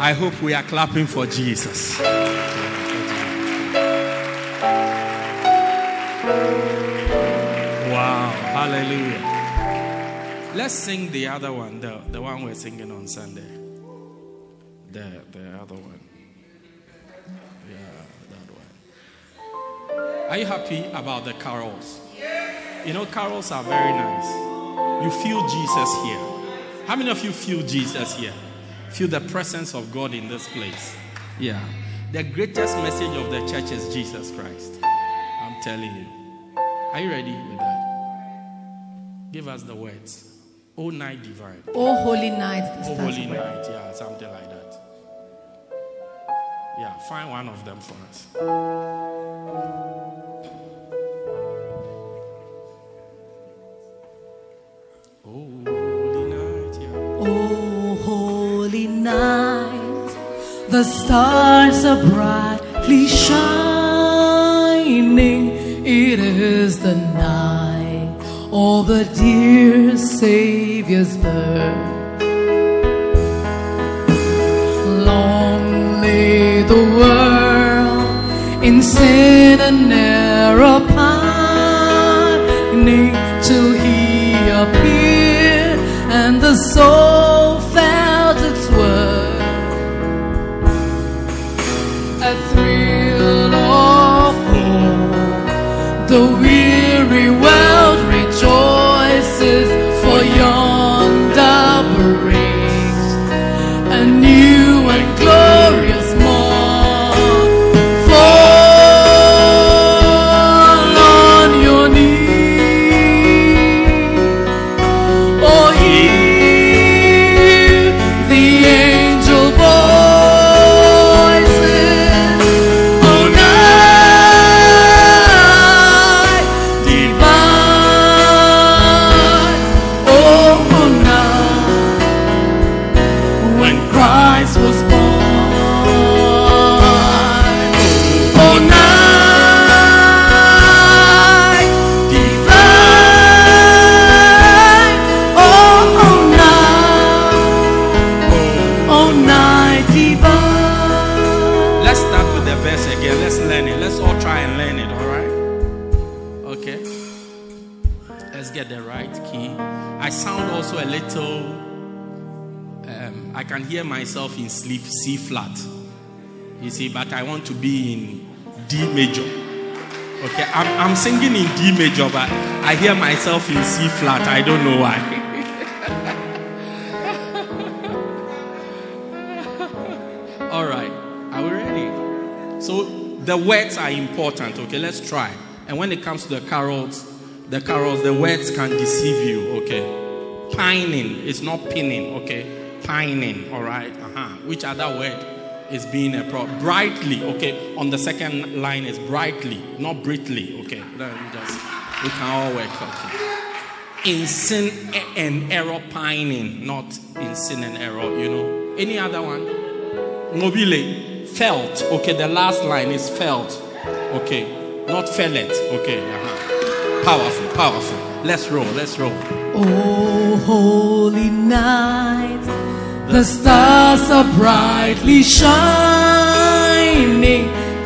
I hope we are clapping for Jesus. Wow, hallelujah. Let's sing the other one, the, the one we're singing on Sunday. The, the other one. Yeah, that one. Are you happy about the carols? You know, carols are very nice. You feel Jesus here. How many of you feel Jesus here? Feel the presence of God in this place. Yeah. The greatest message of the church is Jesus Christ. I'm telling you. Are you ready with that? Give us the words. O night divine. O holy night. O holy night. Yeah, something like that. Yeah, find one of them for us. Oh, holy night. Yeah. O the stars are brightly shining. It is the night of the dear Savior's birth. Long lay the world in sin and error pining till he appeared and the soul But I want to be in D major. Okay, I'm, I'm singing in D major, but I hear myself in C flat. I don't know why. All right, are we ready? So the words are important. Okay, let's try. And when it comes to the carols, the carols, the words can deceive you. Okay, pining is not pinning. Okay, pining. All right. Uh-huh. Which other word is being a pro? Brightly. Okay. On the second line is brightly, not brightly. Okay. Just. We can all work. Okay in sin and error pining, not in sin and error, you know. Any other one? Mobile, felt. Okay, the last line is felt. Okay, not fellet. Okay, uh-huh. powerful, powerful. Let's roll, let's roll. Oh, holy night, the stars are brightly shining.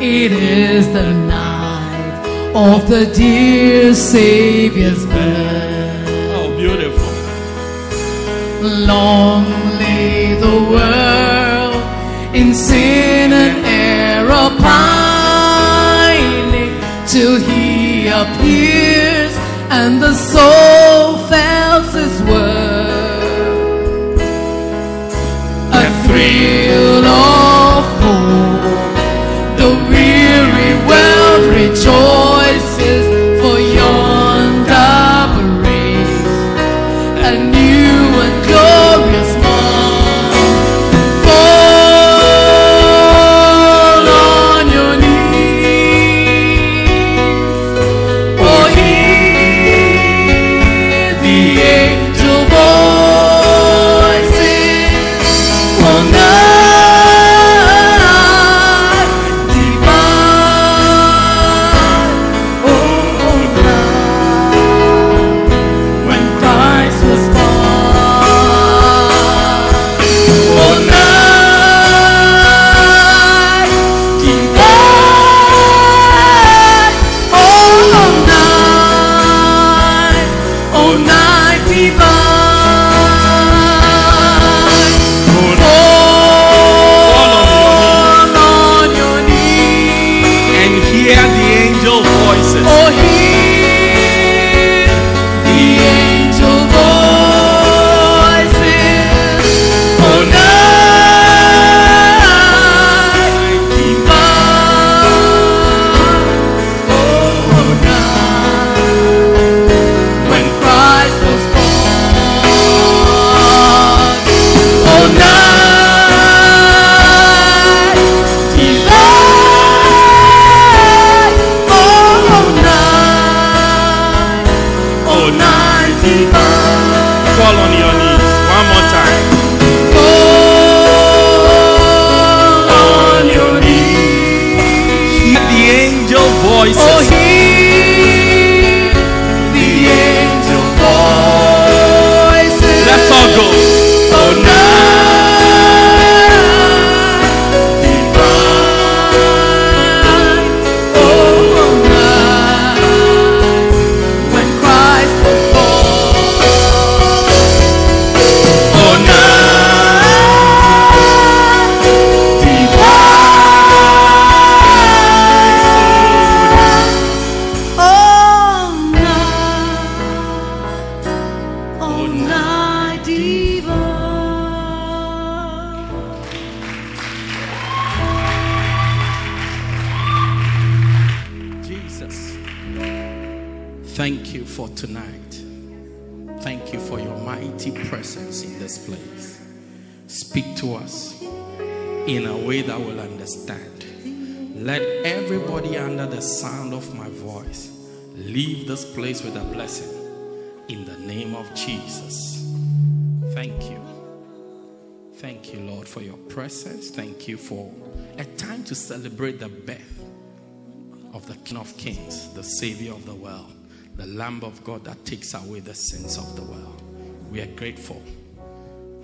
It is the night of the dear Savior's birth. Oh, beautiful. Long lay the world in sin and error pining till he appears and the soul felt his worth. Thrill of hope, the weary world rejoices King of Kings, the Savior of the world, the Lamb of God that takes away the sins of the world. We are grateful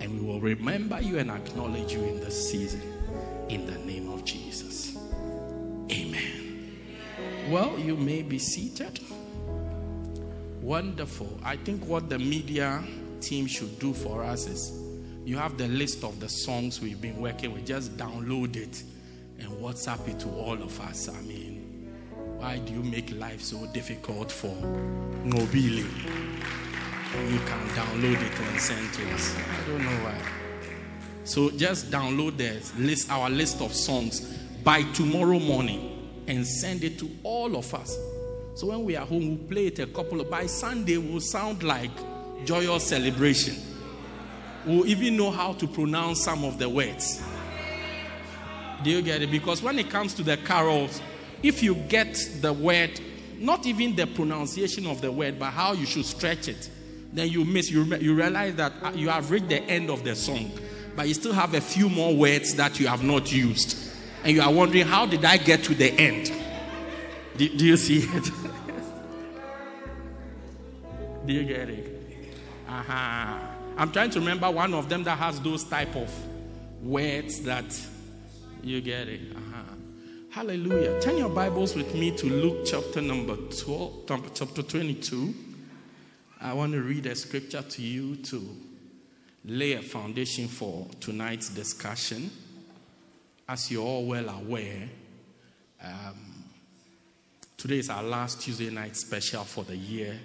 and we will remember you and acknowledge you in this season in the name of Jesus. Amen. Well, you may be seated. Wonderful. I think what the media team should do for us is you have the list of the songs we've been working with, just download it and WhatsApp it to all of us. I mean, why do you make life so difficult for Nobili? You can download it and send to us. I don't know why. So just download the list, our list of songs by tomorrow morning and send it to all of us. So when we are home, we'll play it a couple of by Sunday, we'll sound like joyous celebration. We'll even know how to pronounce some of the words. Do you get it? Because when it comes to the carols, if you get the word, not even the pronunciation of the word, but how you should stretch it, then you miss, you, you realize that uh, you have reached the end of the song, but you still have a few more words that you have not used. And you are wondering, how did I get to the end? Do, do you see it? do you get it? Uh-huh. I'm trying to remember one of them that has those type of words that you get it. Uh-huh. Hallelujah. Turn your Bibles with me to Luke chapter number 12, chapter 22. I want to read a scripture to you to lay a foundation for tonight's discussion. As you're all well aware, um, today is our last Tuesday night special for the year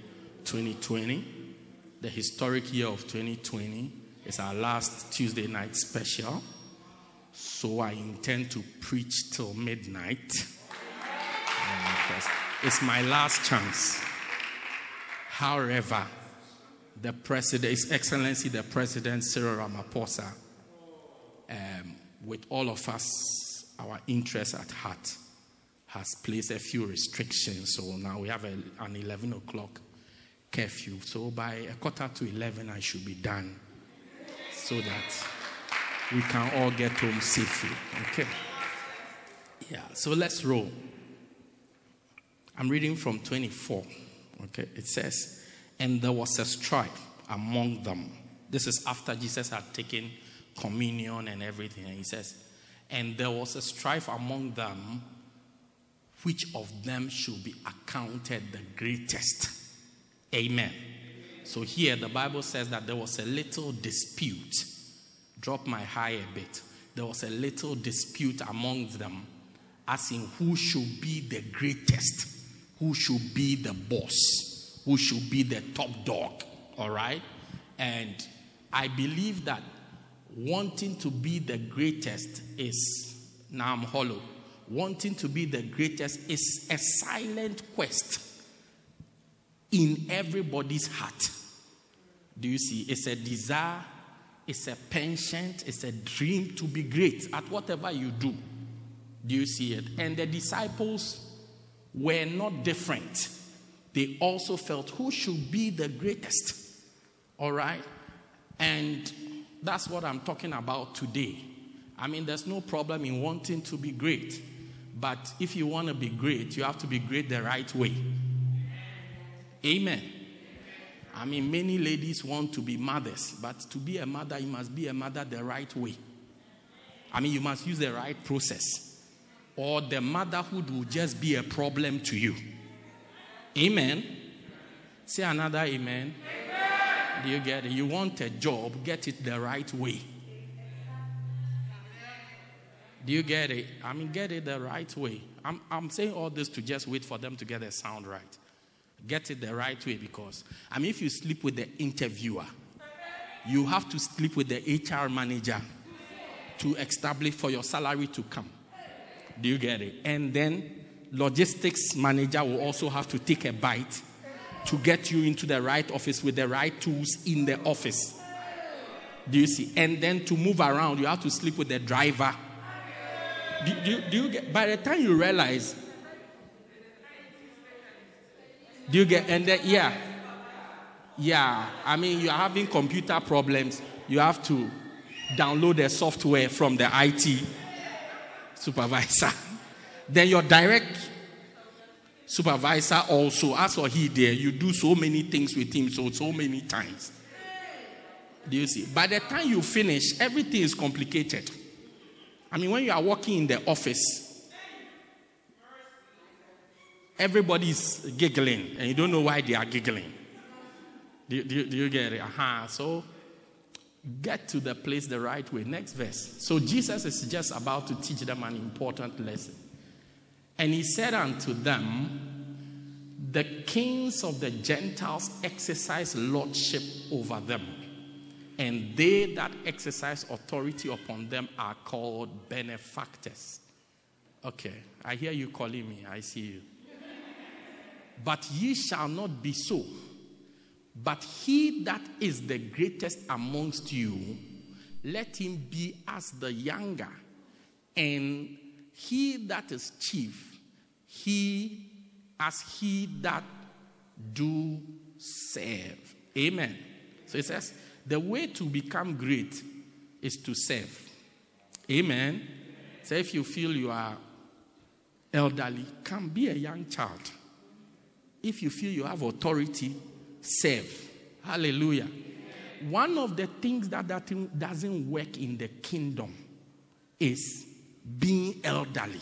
2020. The historic year of 2020 is our last Tuesday night special. So I intend to preach till midnight. It's my last chance. However, the president, His Excellency the President Cyril Ramaphosa, um, with all of us, our interests at heart, has placed a few restrictions. So now we have a, an 11 o'clock curfew. So by a quarter to 11, I should be done so that we can all get home safely. Okay? Yeah, so let's roll. I'm reading from 24. Okay, it says, And there was a strife among them. This is after Jesus had taken communion and everything. And he says, And there was a strife among them, which of them should be accounted the greatest. Amen. So here the Bible says that there was a little dispute. Drop my high a bit. There was a little dispute among them, as in who should be the greatest, who should be the boss, who should be the top dog. All right? And I believe that wanting to be the greatest is, now I'm hollow, wanting to be the greatest is a silent quest in everybody's heart. Do you see? It's a desire, it's a penchant, it's a dream to be great at whatever you do. Do you see it? And the disciples were not different. They also felt who should be the greatest. All right? And that's what I'm talking about today. I mean, there's no problem in wanting to be great. But if you want to be great, you have to be great the right way. Amen. I mean, many ladies want to be mothers, but to be a mother, you must be a mother the right way. I mean, you must use the right process, or the motherhood will just be a problem to you. Amen. Say another amen. amen. Do you get it? You want a job, get it the right way. Do you get it? I mean, get it the right way. I'm, I'm saying all this to just wait for them to get the sound right. Get it the right way because, I mean, if you sleep with the interviewer, you have to sleep with the HR manager to establish for your salary to come. Do you get it? And then logistics manager will also have to take a bite to get you into the right office with the right tools in the office. Do you see? And then to move around, you have to sleep with the driver. Do, do, do you get? By the time you realize, do you get? And then yeah, yeah. I mean, you're having computer problems. You have to download the software from the IT supervisor. then your direct supervisor also, as or he there, you do so many things with him so so many times. Do you see? By the time you finish, everything is complicated. I mean, when you are working in the office, everybody's giggling and you don't know why they are giggling. Do, do, do you get it? Aha. Uh-huh. So get to the place the right way. Next verse. So Jesus is just about to teach them an important lesson. And he said unto them, The kings of the Gentiles exercise lordship over them, and they that exercise authority upon them are called benefactors. Okay, I hear you calling me, I see you. But ye shall not be so. But he that is the greatest amongst you, let him be as the younger, and he that is chief, he as he that do serve. Amen. So it says, the way to become great is to serve. Amen. So if you feel you are elderly, come be a young child. If you feel you have authority, serve. Hallelujah. One of the things that, that doesn't work in the kingdom is being elderly.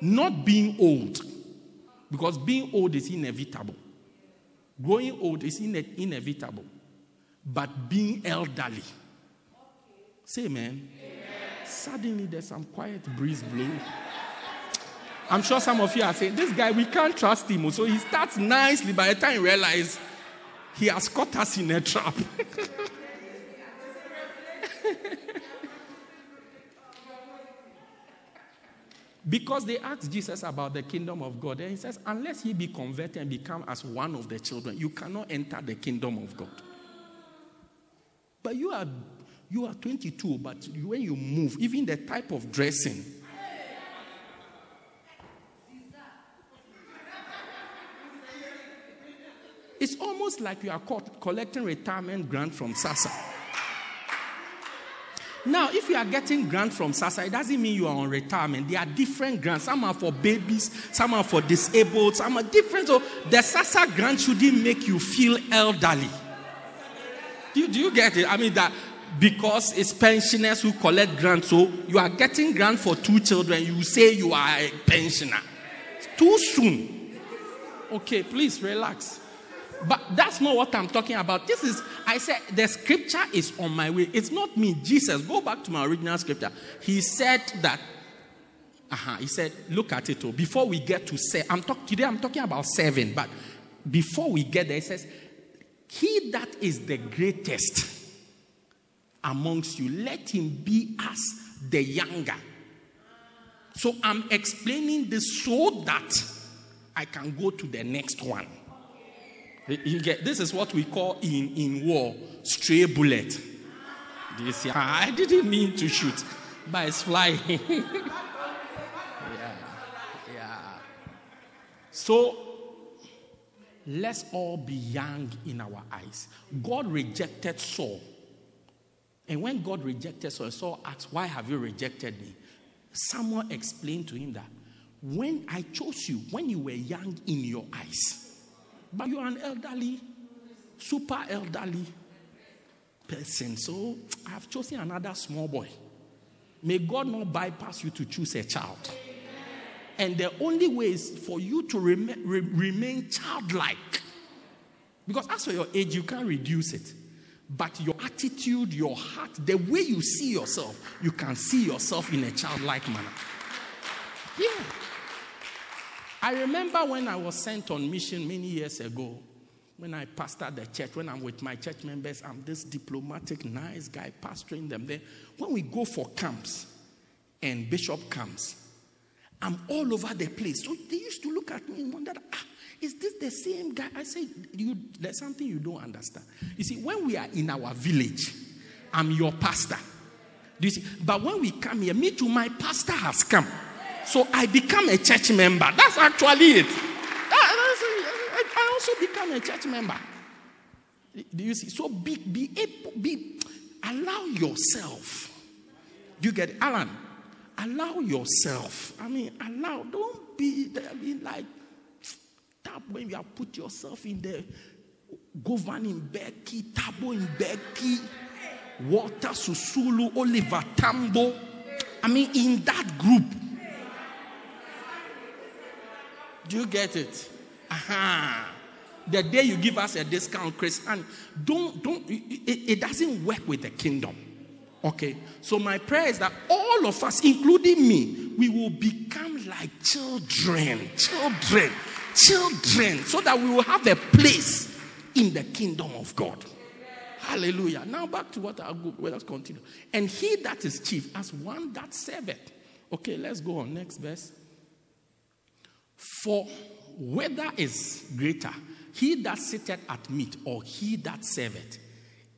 Not being old, because being old is inevitable. Growing old is ine- inevitable. But being elderly. Say amen. amen. Suddenly there's some quiet breeze blowing. I'm sure some of you are saying, This guy, we can't trust him. So he starts nicely. By the time you realize he has caught us in a trap. Because they asked Jesus about the kingdom of God. And he says, Unless ye be converted and become as one of the children, you cannot enter the kingdom of God. But you are you are 22, but when you move, even the type of dressing. It's almost like you are collecting retirement grant from SASSA. Now, if you are getting grant from SASSA, it doesn't mean you are on retirement. There are different grants. Some are for babies, some are for disabled, some are different. So the SASSA grant shouldn't make you feel elderly. Do you, do you get it? I mean that because it's pensioners who collect grants, so you are getting grant for two children, you say you are a pensioner. It's too soon. Okay, please relax. But that's not what I'm talking about. This is, I said, the scripture is on my way. It's not me, Jesus. Go back to my original scripture. He said that, uh-huh, he said, look at it. Oh, before we get to say, I'm talking today, I'm talking about seven, but before we get there, he says, He that is the greatest amongst you, let him be as the younger. So I'm explaining this so that I can go to the next one. You get, this is what we call in, in war stray bullet. This, I didn't mean to shoot, but it's flying. yeah, yeah. So let's all be young in our eyes. God rejected Saul. And when God rejected Saul, Saul asked, Why have you rejected me? Someone explained to him that when I chose you, when you were young in your eyes, but you are an elderly, super elderly person. So I have chosen another small boy. May God not bypass you to choose a child. And the only way is for you to rem- re- remain childlike. Because as for your age, you can't reduce it. But your attitude, your heart, the way you see yourself, you can see yourself in a childlike manner. Yeah. I remember when I was sent on mission many years ago, when I pastored the church, when I'm with my church members, I'm this diplomatic, nice guy pastoring them there. When we go for camps and Bishop camps, I'm all over the place. So they used to look at me and wonder, ah, is this the same guy? I said, you, there's something you don't understand. You see, when we are in our village, I'm your pastor. Do you see? But when we come here, me too, my pastor has come. So I become a church member. That's actually it. I also become a church member. Do you see? So be, be, able, be allow yourself. Do you get it? Alan? Allow yourself. I mean, allow. Don't be, I mean, like tap when you have put yourself in the Govan Mbeki, Tabo in Becky, Walter Sisulu, Oliver Tambo. I mean, in that group, do you get it? Aha. The day you give us a discount, Chris, and don't don't it, it doesn't work with the kingdom. Okay. So my prayer is that all of us, including me, we will become like children, children, children, so that we will have a place in the kingdom of God. Hallelujah. Now back to what I'll go. Well, let's continue. And he that is chief as one that serveth. Okay, let's go on. Next verse. For whether is greater, he that sitteth at meat or he that serveth,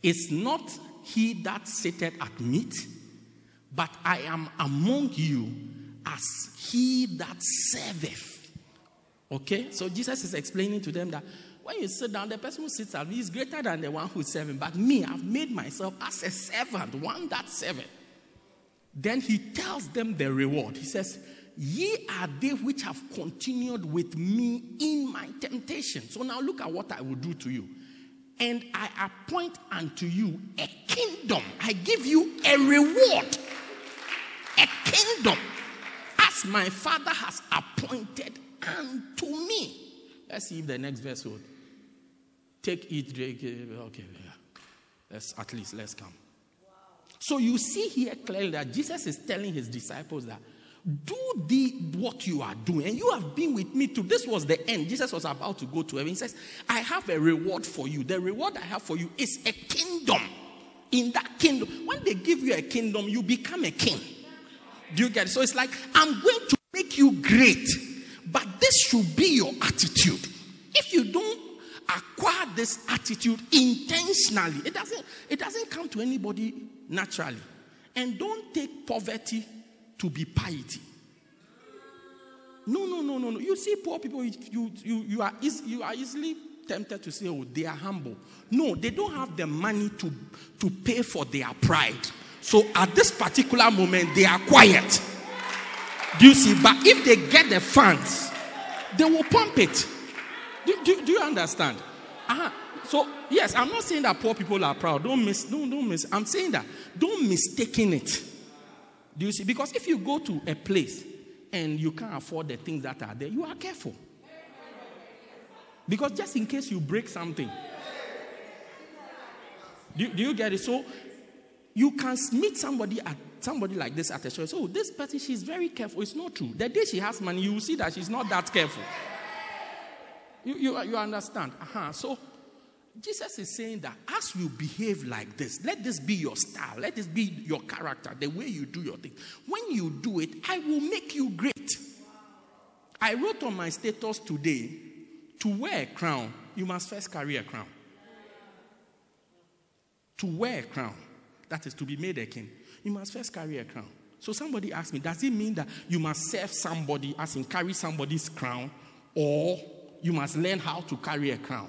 is not he that sitteth at meat, but I am among you as he that serveth. Okay? So Jesus is explaining to them that when you sit down, the person who sits at me is greater than the one who's serving. But me, I've made myself as a servant, one that serveth. Then he tells them the reward. He says, Ye are they which have continued with me in my temptation. So now look at what I will do to you. And I appoint unto you a kingdom. I give you a reward. A kingdom. As my father has appointed unto me. Let's see if the next verse would. Take it. Okay, let's at least let's come. So you see here clearly that Jesus is telling his disciples that do the what you are doing. And you have been with me too. This was the end. Jesus was about to go to heaven. He says, I have a reward for you. The reward I have for you is a kingdom. In that kingdom, when they give you a kingdom, you become a king. Do you get it? So it's like, I'm going to make you great, but this should be your attitude. If you don't acquire this attitude intentionally, it doesn't, it doesn't come to anybody naturally. And don't take poverty to be piety. No, no, no, no, no. You see, poor people, you, you, you, are, easy, you are easily tempted to say, oh, they are humble. No, they don't have the money to, to pay for their pride. So at this particular moment, they are quiet. Do you see? But if they get the funds, they will pump it. Do, do, do you understand? Uh-huh. So, yes, I'm not saying that poor people are proud. Don't miss, don't, don't miss. I'm saying that don't mistaken it. Do you see? Because if you go to a place and you can't afford the things that are there, you are careful. Because just in case you break something, do, do you get it? So you can meet somebody at somebody like this at a show. So this person, she's very careful. It's not true. The day she has money, you will see that she's not that careful. You, you, you understand? Uh-huh. So Jesus is saying that as you behave like this, let this be your style, let this be your character, the way you do your thing. When you do it, I will make you great. I wrote on my status today to wear a crown, you must first carry a crown. To wear a crown, that is to be made a king, you must first carry a crown. So somebody asked me, does it mean that you must serve somebody, as in carry somebody's crown, or you must learn how to carry a crown.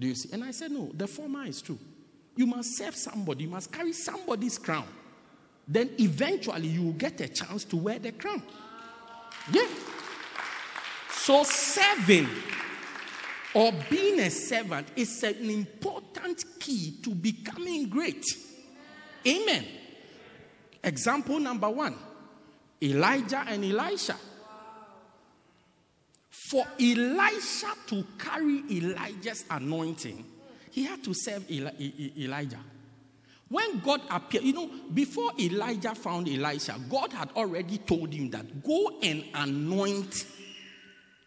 Do you see? And I said, no, the former is true. You must serve somebody, you must carry somebody's crown. Then eventually you will get a chance to wear the crown. Yeah. So serving or being a servant is an important key to becoming great. Amen. Example number one Elijah and Elisha. For Elisha to carry Elijah's anointing, he had to serve Eli- Elijah. When God appeared, you know, before Elijah found Elisha, God had already told him that go and anoint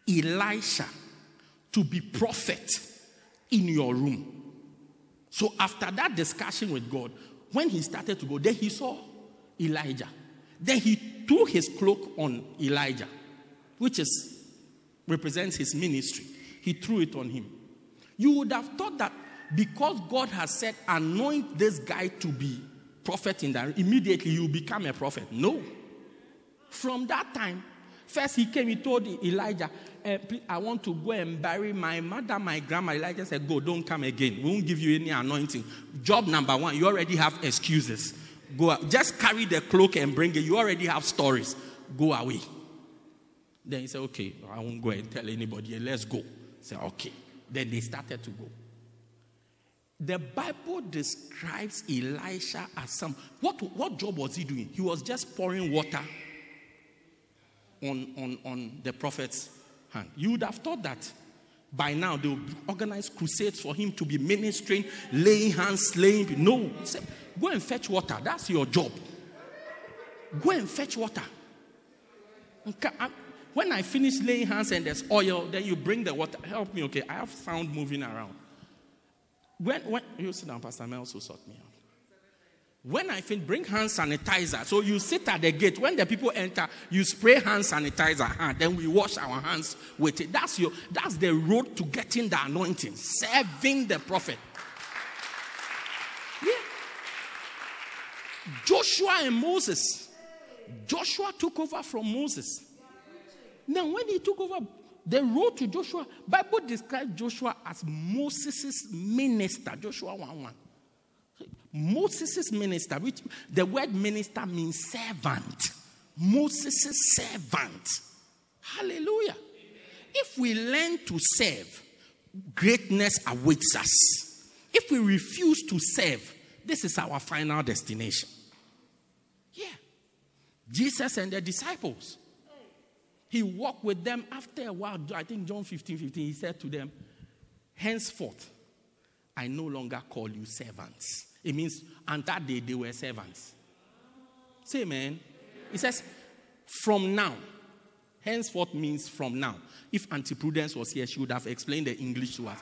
Elisha to be prophet in your room. So after that discussion with God, when he started to go, then he saw Elijah. Then he threw his cloak on Elijah, which is represents his ministry. He threw it on him. You would have thought that because God has said, anoint this guy to be prophet in that, immediately you become a prophet. No. From that time, first he came, he told Elijah, eh, I want to go and bury my mother, my grandma. Elijah said, Go, don't come again. We won't give you any anointing. Job number one, you already have excuses. Go out. Just carry the cloak and bring it. You already have stories. Go away. Then he said, Okay, I won't go and tell anybody. Let's go. Say, Okay. Then they started to go. The Bible describes Elisha as some. What, what job was he doing? He was just pouring water on, on, on the prophet's hand. You would have thought that by now they would organize crusades for him to be ministering, laying hands, laying. No, go and fetch water. That's your job. Go and fetch water. When I finish laying hands and there's oil, then you bring the water. Help me, okay? I have sound moving around. When, when you sit down, Pastor Mel also sort me out. When I finish, bring hand sanitizer. So you sit at the gate. When the people enter, you spray hand sanitizer. And then we wash our hands with it. That's your that's the road to getting the anointing. Serving the prophet. Yeah. Joshua and Moses. Joshua took over from Moses. Now, when he took over, the road to Joshua, Bible describes Joshua as Moses' minister. Joshua 1 1. Moses' minister, which the word minister means servant. Moses' servant. Hallelujah. If we learn to serve, greatness awaits us. If we refuse to serve, this is our final destination. Yeah. Jesus and the disciples. He walked with them after a while. I think John 15 15, he said to them, Henceforth, I no longer call you servants. It means, and that day they were servants. Say amen. It says, from now. Henceforth means from now. If Auntie Prudence was here, she would have explained the English to us.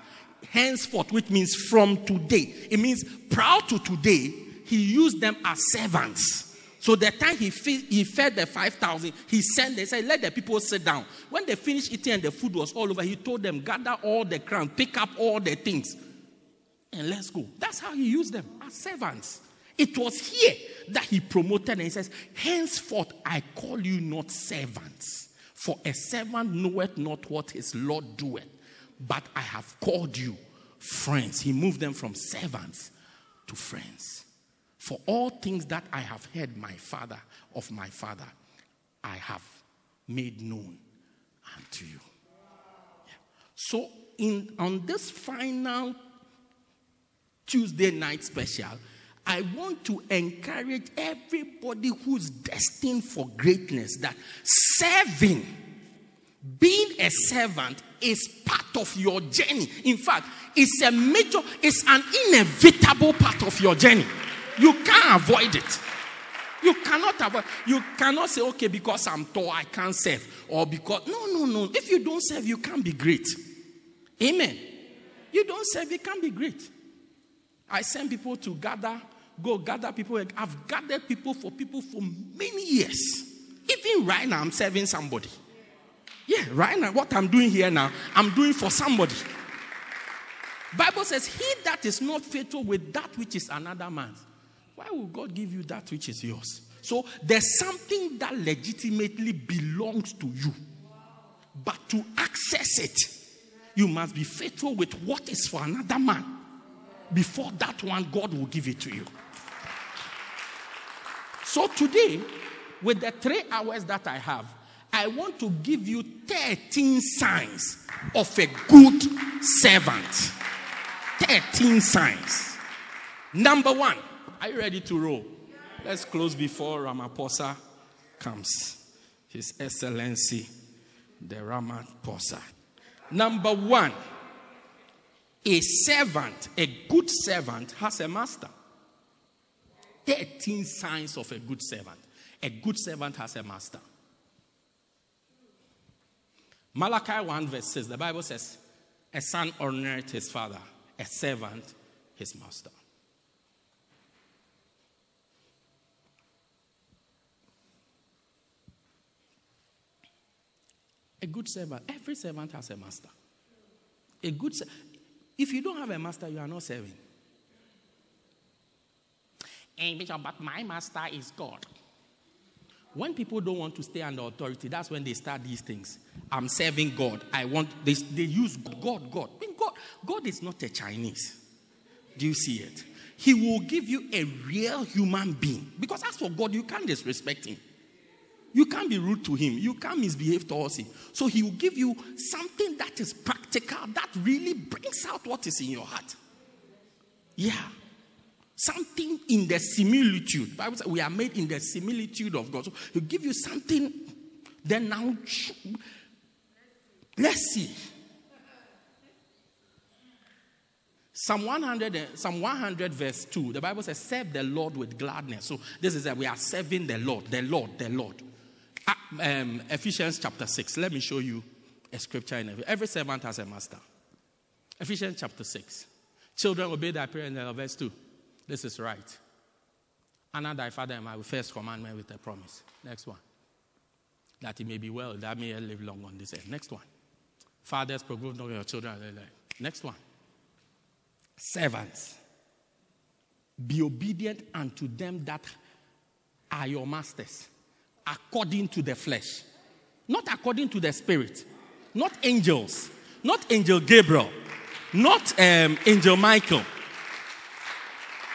Henceforth, which means from today. It means prior to today, he used them as servants. So the time he, fed, he fed the 5,000, he sent, they said, let the people sit down. When they finished eating and the food was all over, he told them, gather all the crown, pick up all the things and let's go. That's how he used them as servants. It was here that he promoted and he says, Henceforth I call you not servants, for a servant knoweth not what his Lord doeth, but I have called you friends. He moved them from servants to friends. For all things that I have heard my father of my father, I have made known unto you. Yeah. So in on this final Tuesday night special, I want to encourage everybody who's destined for greatness that serving, being a servant, is part of your journey. In fact, it's a major, it's an inevitable part of your journey. You can't avoid it. You cannot avoid. You cannot say, okay, because I'm tall, I can't serve, or because no, no, no. If you don't serve, you can't be great. Amen. You don't serve, you can't be great. I send people to gather, go gather people. I've gathered people for people for many years. Even right now, I'm serving somebody. Yeah, right now, what I'm doing here now, I'm doing for somebody. Bible says, He that is not faithful with that which is another man's, why will God give you that which is yours? So there's something that legitimately belongs to you. But to access it, you must be faithful with what is for another man. Before that one, God will give it to you. So today, with the three hours that I have, I want to give you 13 signs of a good servant. 13 signs. Number one, are you ready to roll? Let's close before Ramaphosa comes. His Excellency, the Ramaphosa. Number one, a servant, a good servant, has a master. 13 signs of a good servant. A good servant has a master. Malachi 1 verse 6, the Bible says, A son honored his father, a servant his master. A good servant, every servant has a master. A good if you don't have a master, you are not serving. And Bishop, but my master is God. When people don't want to stay under authority, that's when they start these things. I'm serving God. I want they, they use God, God. I mean, God, God is not a Chinese. Do you see it? He will give you a real human being. Because as for God, you can't disrespect him. You can't be rude to him. You can't misbehave towards him. So he will give you something that is practical, that really brings out what is in your heart. Yeah. Something in the similitude. Bible says we are made in the similitude of God. So he'll give you something, then now let's see. Psalm 100, eh, Psalm 100, verse 2, the Bible says, Serve the Lord with gladness. So, this is that we are serving the Lord, the Lord, the Lord. Uh, um, Ephesians chapter 6. Let me show you a scripture in every. Every servant has a master. Ephesians chapter 6. Children obey their parents. Verse 2. This is right. Honor thy father and my first commandment with a promise. Next one. That it may be well, that may live long on this earth. Next one. Fathers, provoke not your children. Next one. Servants. Be obedient unto them that are your masters according to the flesh, not according to the spirit, not angels, not angel Gabriel, not um, angel Michael,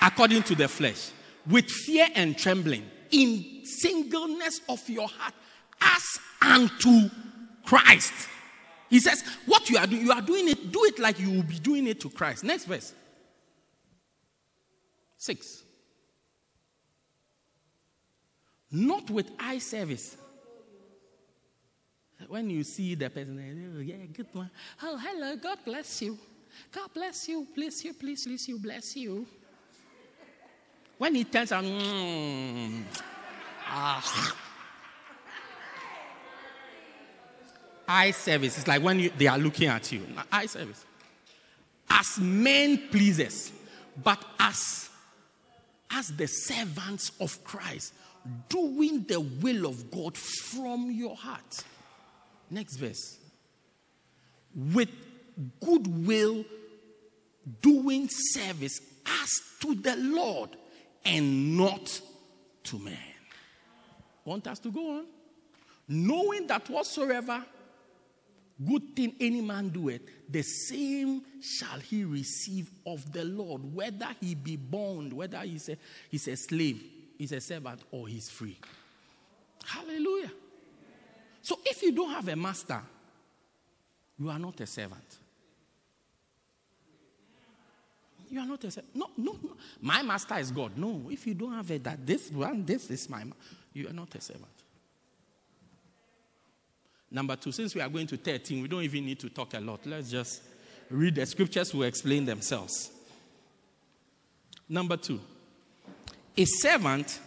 according to the flesh, with fear and trembling, in singleness of your heart, as unto Christ. He says, What you are doing, you are doing it, do it like you will be doing it to Christ. Next verse. Six. Not with eye service. When you see the person, oh, yeah, good one. Oh, hello, God bless you. God bless you, bless you, please, bless you, bless you. When he turns on, mm, ah. Eye service. It's like when you, they are looking at you. Eye service. As men pleasers, but as as the servants of Christ doing the will of God from your heart. Next verse. With goodwill, doing service as to the Lord and not to man. Want us to go on? Knowing that whatsoever good thing any man doeth, the same shall he receive of the Lord, whether he be bond, whether he's a, he's a slave is a servant or he's free. Hallelujah. So if you don't have a master, you are not a servant. You are not a servant. No, no, no. My master is God. No, if you don't have it, that this one, this is my, you are not a servant. Number two, since we are going to 13, we don't even need to talk a lot. Let's just read the scriptures will explain themselves. Number two, a servant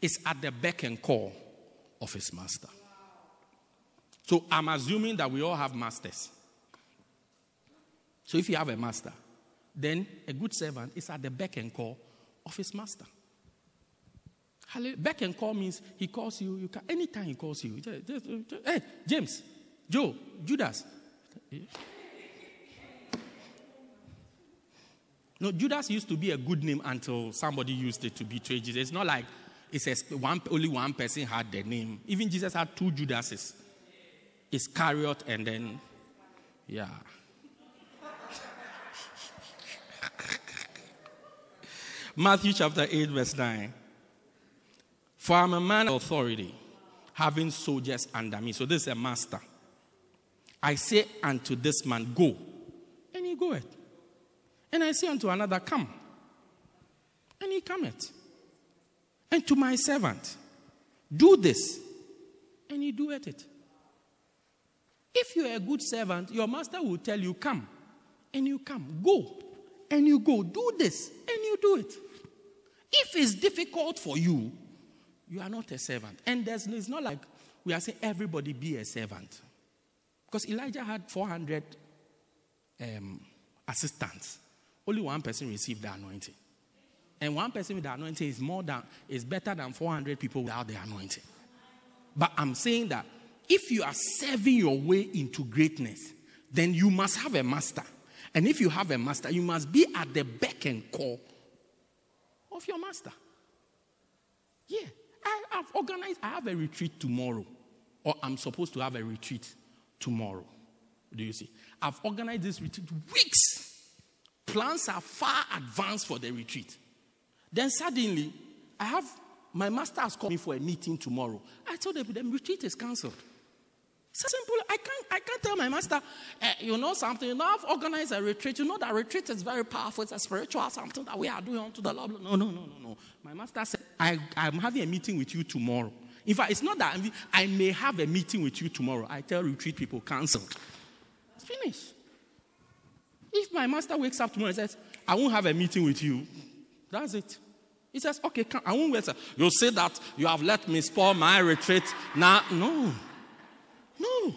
is at the beck and call of his master. So I'm assuming that we all have masters. So if you have a master, then a good servant is at the beck and call of his master. Beck and call means he calls you, you can, anytime he calls you. Hey, James, Joe, Judas. No, Judas used to be a good name until somebody used it to betray Jesus. It's not like it's one, only one person had the name. Even Jesus had two Judases. It's Iscariot and then, yeah. Matthew chapter 8, verse 9. For I'm a man of authority, having soldiers under me. So this is a master. I say unto this man, go. And he goeth. And I say unto another, Come, and he cometh. And to my servant, Do this, and he doeth it. If you're a good servant, your master will tell you, Come, and you come. Go, and you go. Do this, and you do it. If it's difficult for you, you are not a servant. And it's not like we are saying everybody be a servant. Because Elijah had 400 um, assistants. Only one person received the anointing. And one person with the anointing is more than is better than 400 people without the anointing. But I'm saying that if you are serving your way into greatness, then you must have a master. And if you have a master, you must be at the beck and call of your master. Yeah. I have organized, I have a retreat tomorrow. Or I'm supposed to have a retreat tomorrow. Do you see? I've organized this retreat weeks. Plans are far advanced for the retreat. Then suddenly, I have my master has called me for a meeting tomorrow. I told them the retreat is cancelled. So simple. I can't, I can't tell my master, eh, you know something, you know, I've organized a retreat. You know that retreat is very powerful. It's a spiritual something that we are doing unto the Lord. No, no, no, no, no. My master said, I, I'm having a meeting with you tomorrow. In fact, it's not that I may have a meeting with you tomorrow. I tell retreat people, cancel. It's finished. If my master wakes up tomorrow and says, I won't have a meeting with you, that's it. He says, okay, I won't wait. You say that you have let me spoil my retreat. Now, no. No.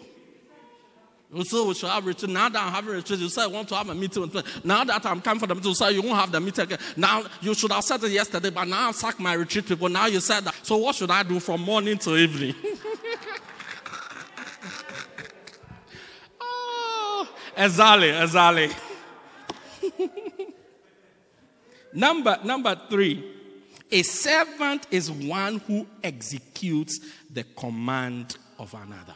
You So oh, we should have retreat. Now that I'm having retreat, you say I want to have a meeting with me. Now that I'm coming for the meeting, you say you won't have the meeting again. Now you should have said it yesterday, but now I've sacked my retreat people. Now you said that. So what should I do from morning to evening? oh, exactly, exactly. number number three. A servant is one who executes the command of another.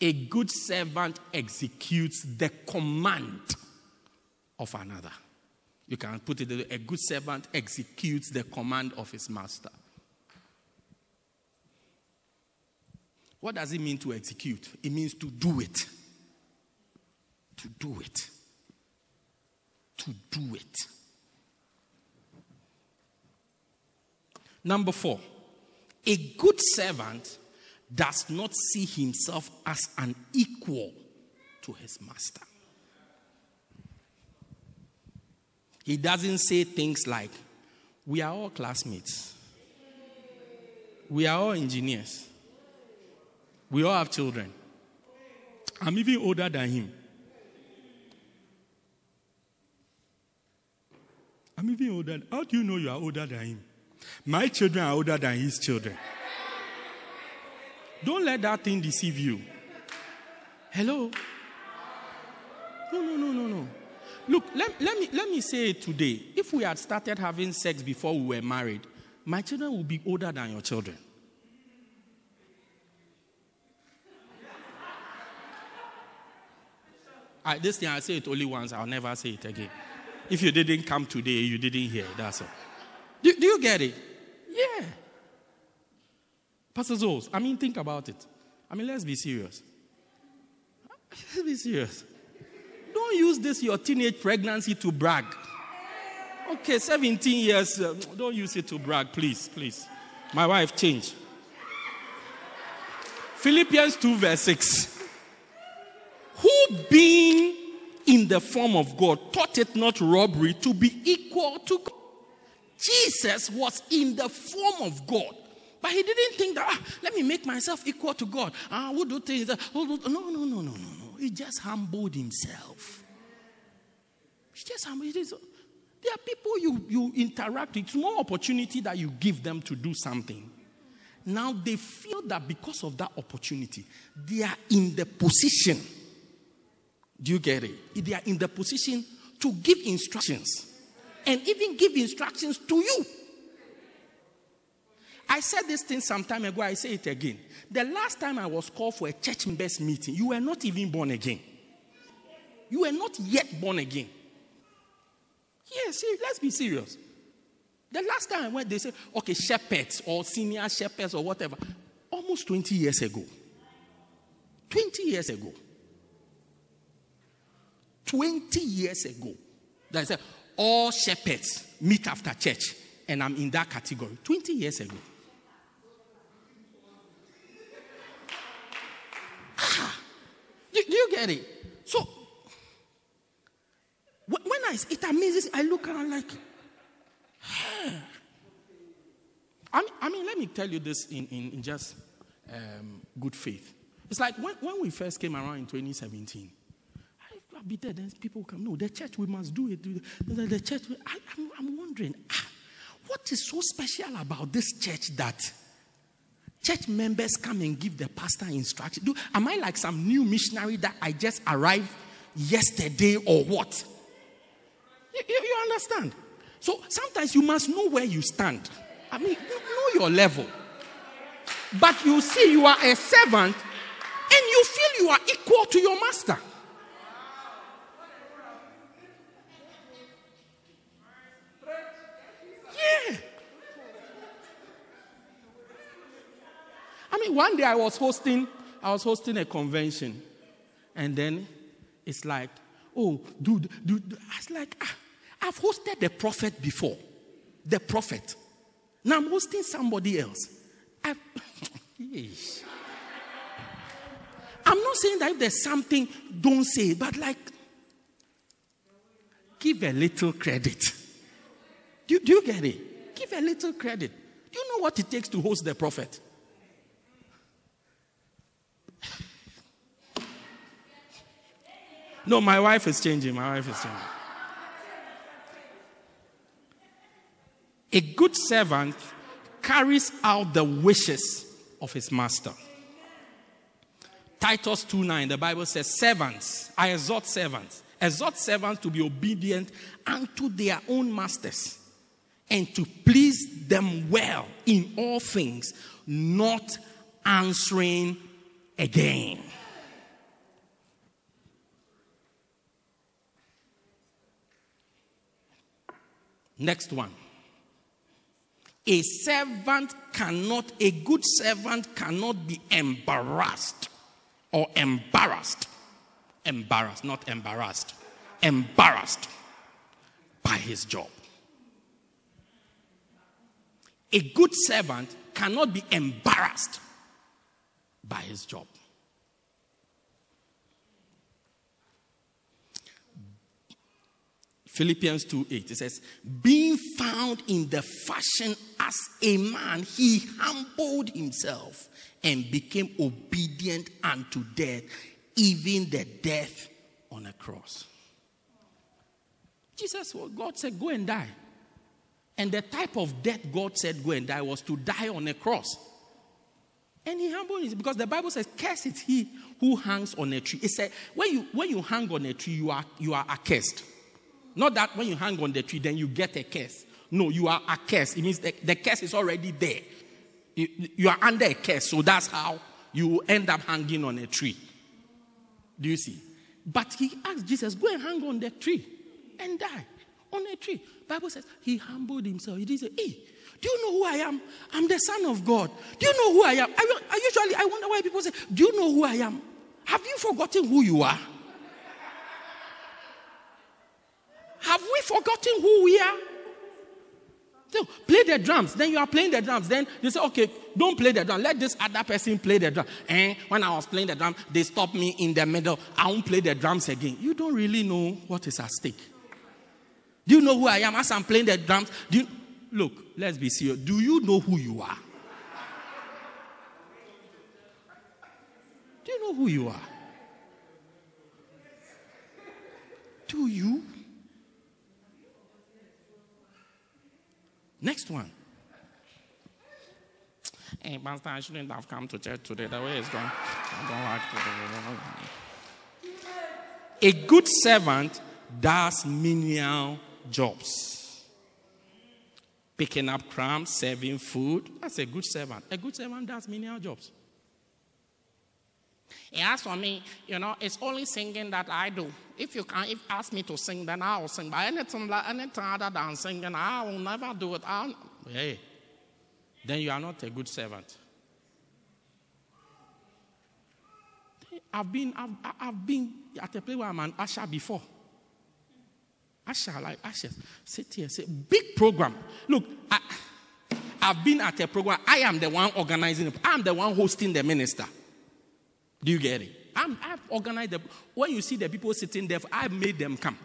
A good servant executes the command of another. You can put it a good servant executes the command of his master. What does it mean to execute? It means to do it. To do it. To do it. Number four, a good servant does not see himself as an equal to his master. He doesn't say things like, We are all classmates, we are all engineers, we all have children. I'm even older than him. I'm even older. How do you know you are older than him? My children are older than his children. Don't let that thing deceive you. Hello? No, no, no, no, no. Look, let, let, me, let me say it today. If we had started having sex before we were married, my children would be older than your children. I, this thing, I say it only once, I'll never say it again. If you didn't come today, you didn't hear. That's all. Do, do you get it? Yeah. Pastor Zoles, I mean, think about it. I mean, let's be serious. Let's be serious. Don't use this, your teenage pregnancy, to brag. Okay, 17 years, uh, don't use it to brag, please, please. My wife changed. Philippians 2, verse 6. Who being in the form of God thought it not robbery to be equal to God. Jesus was in the form of God. But he didn't think that, ah, let me make myself equal to God. Ah, we'll do things that, no, no, no, no, no, no. He just humbled himself. He just humbled himself. There are people you, you interact with, small opportunity that you give them to do something. Now they feel that because of that opportunity, they are in the position. Do you get it? They are in the position to give instructions and even give instructions to you. I said this thing some time ago, I say it again. The last time I was called for a church members meeting, you were not even born again. You were not yet born again. See, let's be serious. The last time I went, they said, okay, shepherds or senior shepherds or whatever, almost 20 years ago. 20 years ago. 20 years ago. They said, all shepherds meet after church, and I'm in that category. 20 years ago. Ah, do, do you get it? So, when I, it amazes, I look around like, I mean, I mean, let me tell you this in, in, in just um, good faith. It's like when, when we first came around in 2017, Be there, then people come, no, the church, we must do it. The, the church, I, I'm, I'm wondering, ah, what is so special about this church that church members come and give the pastor instruction? Do, am I like some new missionary that I just arrived yesterday or what? You, you, you understand? So sometimes you must know where you stand. I mean, you know your level. But you see, you are a servant and you feel you are equal to your master. Yeah. I mean, one day I was hosting, I was hosting a convention, and then it's like, oh, dude, dude, I was like, ah, I've hosted the prophet before. The prophet. Now I'm hosting somebody else. I, I'm not saying that if there's something, don't say it, but like, give a little credit. Do, do you get it? Give a little credit. Do you know what it takes to host the prophet? No, my wife is changing. My wife is changing. A good servant carries out the wishes of his master. Titus 2 9, the Bible says, Servants, I exhort servants, exhort servants to be obedient unto their own masters and to please them well in all things, not answering again. Next one. A servant cannot, a good servant cannot be embarrassed or embarrassed. Embarrassed, not embarrassed. Embarrassed by his job. A good servant cannot be embarrassed by his job. Philippians 2 8, it says, Being found in the fashion as a man, he humbled himself and became obedient unto death, even the death on a cross. Jesus, well, God said, Go and die. And the type of death God said, Go and die, was to die on a cross. And he humbled himself because the Bible says, Cursed is he who hangs on a tree. It said, when you, when you hang on a tree, you are, you are accursed. Not that when you hang on the tree, then you get a curse. No, you are a curse. It means the, the curse is already there. You, you, are under a curse, so that's how you end up hanging on a tree. Do you see? But he asked Jesus, go and hang on the tree and die on a tree. Bible says he humbled himself. He didn't say, hey, do you know who I am? I'm the son of God. Do you know who I am? I, I usually I wonder why people say, do you know who I am? Have you forgotten who you are? Have we forgotten who we are? So play the drums. Then you are playing the drums. Then you say, okay, don't play the drum. Let this other person play the drum. And when I was playing the drum, they stopped me in the middle. I won't play the drums again. You don't really know what is at stake. Do you know who I am as I'm playing the drums? Do you, look, let's be serious. Do you know who you are? Do you know who you are? Do you? Next one. Hey, Pastor, I shouldn't have come to church today. The way it's going, I don't like it. A good servant does menial jobs. Picking up crumbs, serving food. That's a good servant. A good servant does menial jobs. As for me, you know, it's only singing that I do. If you can if ask me to sing, then I will sing. But anything, anything other than singing, I will never do it. I'll, Hey, then you are not a good servant. I've been, I've, I've been at a place where I'm an usher before. Usher, like ushers. Sit here, say, big program. Look, I, I've been at a program. I am the one organizing. I'm the one hosting the minister. Do you get it? I'm, I've organized the. When you see the people sitting there, I've made them come.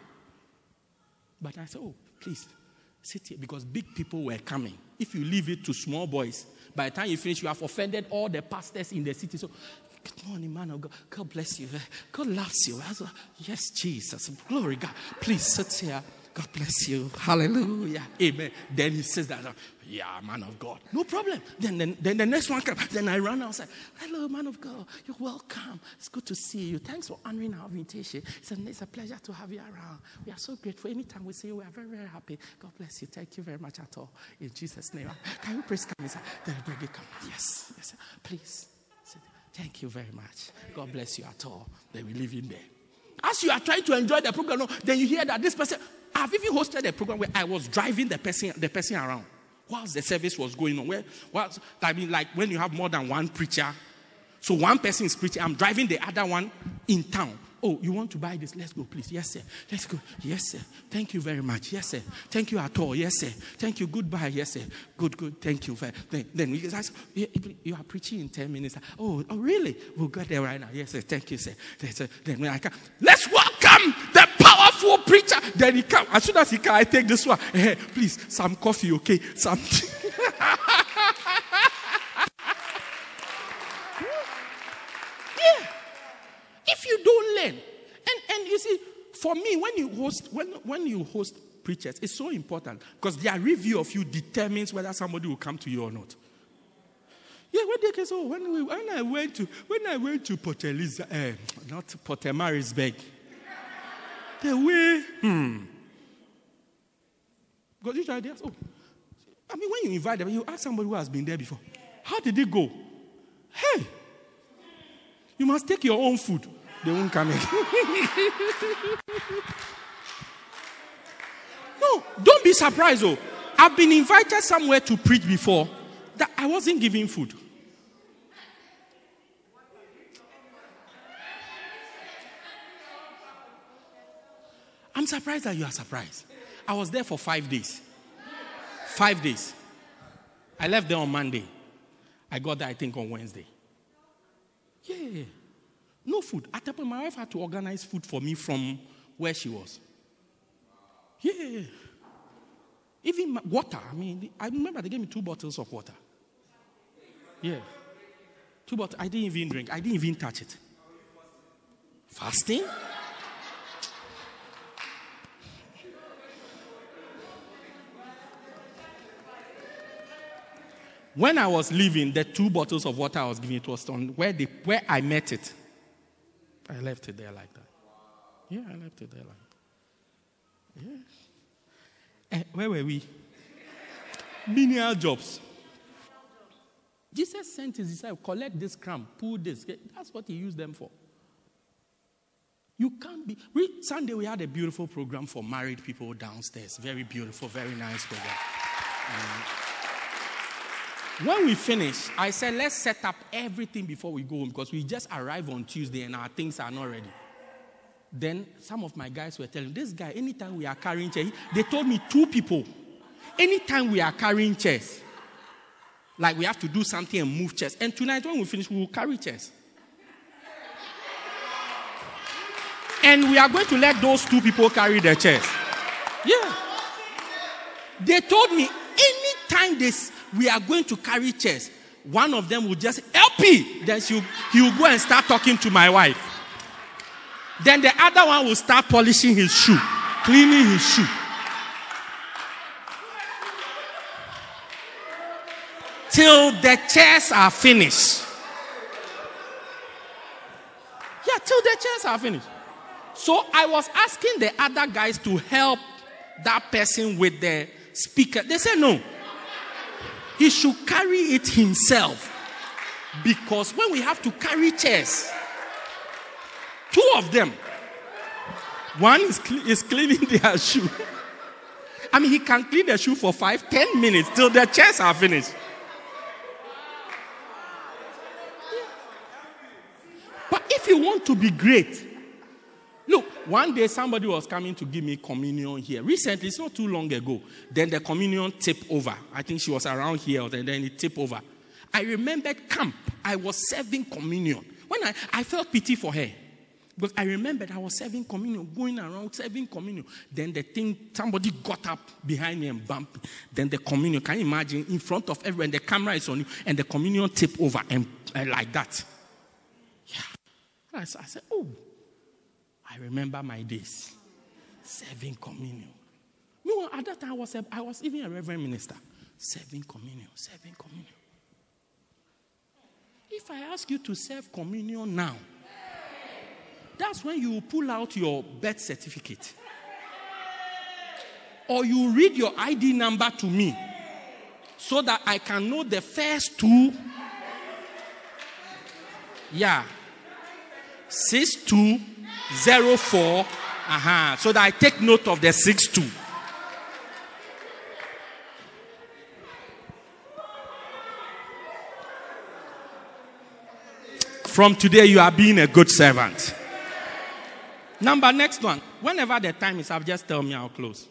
But I said, oh, please, sit here because big people were coming. If you leave it to small boys, by the time you finish, you have offended all the pastors in the city. So, good morning, man of God. God bless you. God loves you. I said, yes, Jesus. Glory, God. Please sit here. God bless you. Hallelujah. Amen. Then he says that, yeah, man of God. No problem. Then, then, then the next one comes. Then I run outside. Hello, man of God. You're welcome. It's good to see you. Thanks for honoring our invitation. It's a, it's a pleasure to have you around. We are so grateful. Anytime we see you, we are very, very happy. God bless you. Thank you very much at all. In Jesus' name. Can you please come inside? Then baby, come. Yes. Yes. Please. Thank you very much. God bless you at all. Then we leave in there. As you are trying to enjoy the program, then you hear that this person, I've even hosted a program where I was driving the person, the person around whilst the service was going on. Where, whilst, I mean, like when you have more than one preacher, so one person is preaching, I'm driving the other one in town. Oh, you want to buy this? Let's go, please. Yes, sir. Let's go. Yes, sir. Thank you very much. Yes, sir. Thank you at all. Yes, sir. Thank you. Goodbye. Yes, sir. Good, good. Thank you. Then, then we guys, you are preaching in 10 minutes. Oh, oh, really? We'll get there right now. Yes, sir. Thank you, sir. Then when I come, let's the powerful preacher. Then he come. As soon as he come, I take this one. Hey, please, some coffee, okay? Some. if you don't learn. And, and you see, for me, when you host, when, when you host preachers, it's so important because their review of you determines whether somebody will come to you or not. Yeah, when they can say, oh, when, we, when I went to when I went to Port Eliza, uh, not Port Marisburg, the way, hmm. Because usually they oh, I mean, when you invite them, you ask somebody who has been there before, how did it go? Hey, you must take your own food. They won't come again. no, don't be surprised, oh. I've been invited somewhere to preach before that I wasn't giving food. I'm surprised that you are surprised. I was there for five days. Five days. I left there on Monday. I got there, I think, on Wednesday. Yeah. No food. At the point, my wife had to organize food for me from where she was. Yeah. Even water. I mean, I remember they gave me two bottles of water. Yeah. Two bottles. I didn't even drink. I didn't even touch it. Fasting? When I was leaving, the two bottles of water I was giving it was on where, the, where I met it. I left it there like that. Yeah, I left it there like that. Yeah. Eh, where were we? Menial jobs. Jesus sent his disciples, collect this crumb, pull this. That's what he used them for. You can't be. We, Sunday, we had a beautiful program for married people downstairs. Very beautiful, very nice program. Um, when we finished, I said, let's set up everything before we go home because we just arrived on Tuesday and our things are not ready. Then some of my guys were telling this guy, anytime we are carrying chairs, they told me two people, anytime we are carrying chairs, like we have to do something and move chairs. And tonight, when we finish, we will carry chairs. And we are going to let those two people carry their chairs. Yeah. They told me anytime this we are going to carry chairs, one of them will just help me. Then he will go and start talking to my wife. Then the other one will start polishing his shoe, cleaning his shoe. Till the chairs are finished. Yeah, till the chairs are finished. So I was asking the other guys to help that person with the speaker. They said no. He should carry it himself. Because when we have to carry chairs, two of them. One is, cle- is cleaning their shoe. I mean, he can clean the shoe for five, ten minutes till the chairs are finished. But if you want to be great, look, one day somebody was coming to give me communion here. Recently, it's not too long ago. Then the communion tipped over. I think she was around here, and then it tipped over. I remembered camp. I was serving communion. When I, I felt pity for her. Because I remembered I was serving communion, going around serving communion. Then the thing, somebody got up behind me and bumped. Then the communion, can you imagine, in front of everyone, the camera is on you, and the communion tip over and, and like that. Yeah. I said, oh, I remember my days serving communion. No, at that time I was, a, I was even a reverend minister. Serving communion, serving communion. If I ask you to serve communion now, that's when you pull out your birth certificate. Or you read your ID number to me so that I can know the first two. Yeah. 6204. Uh-huh. So that I take note of the six two. From today, you are being a good servant. Number next one. Whenever the time is up, just tell me I'll close.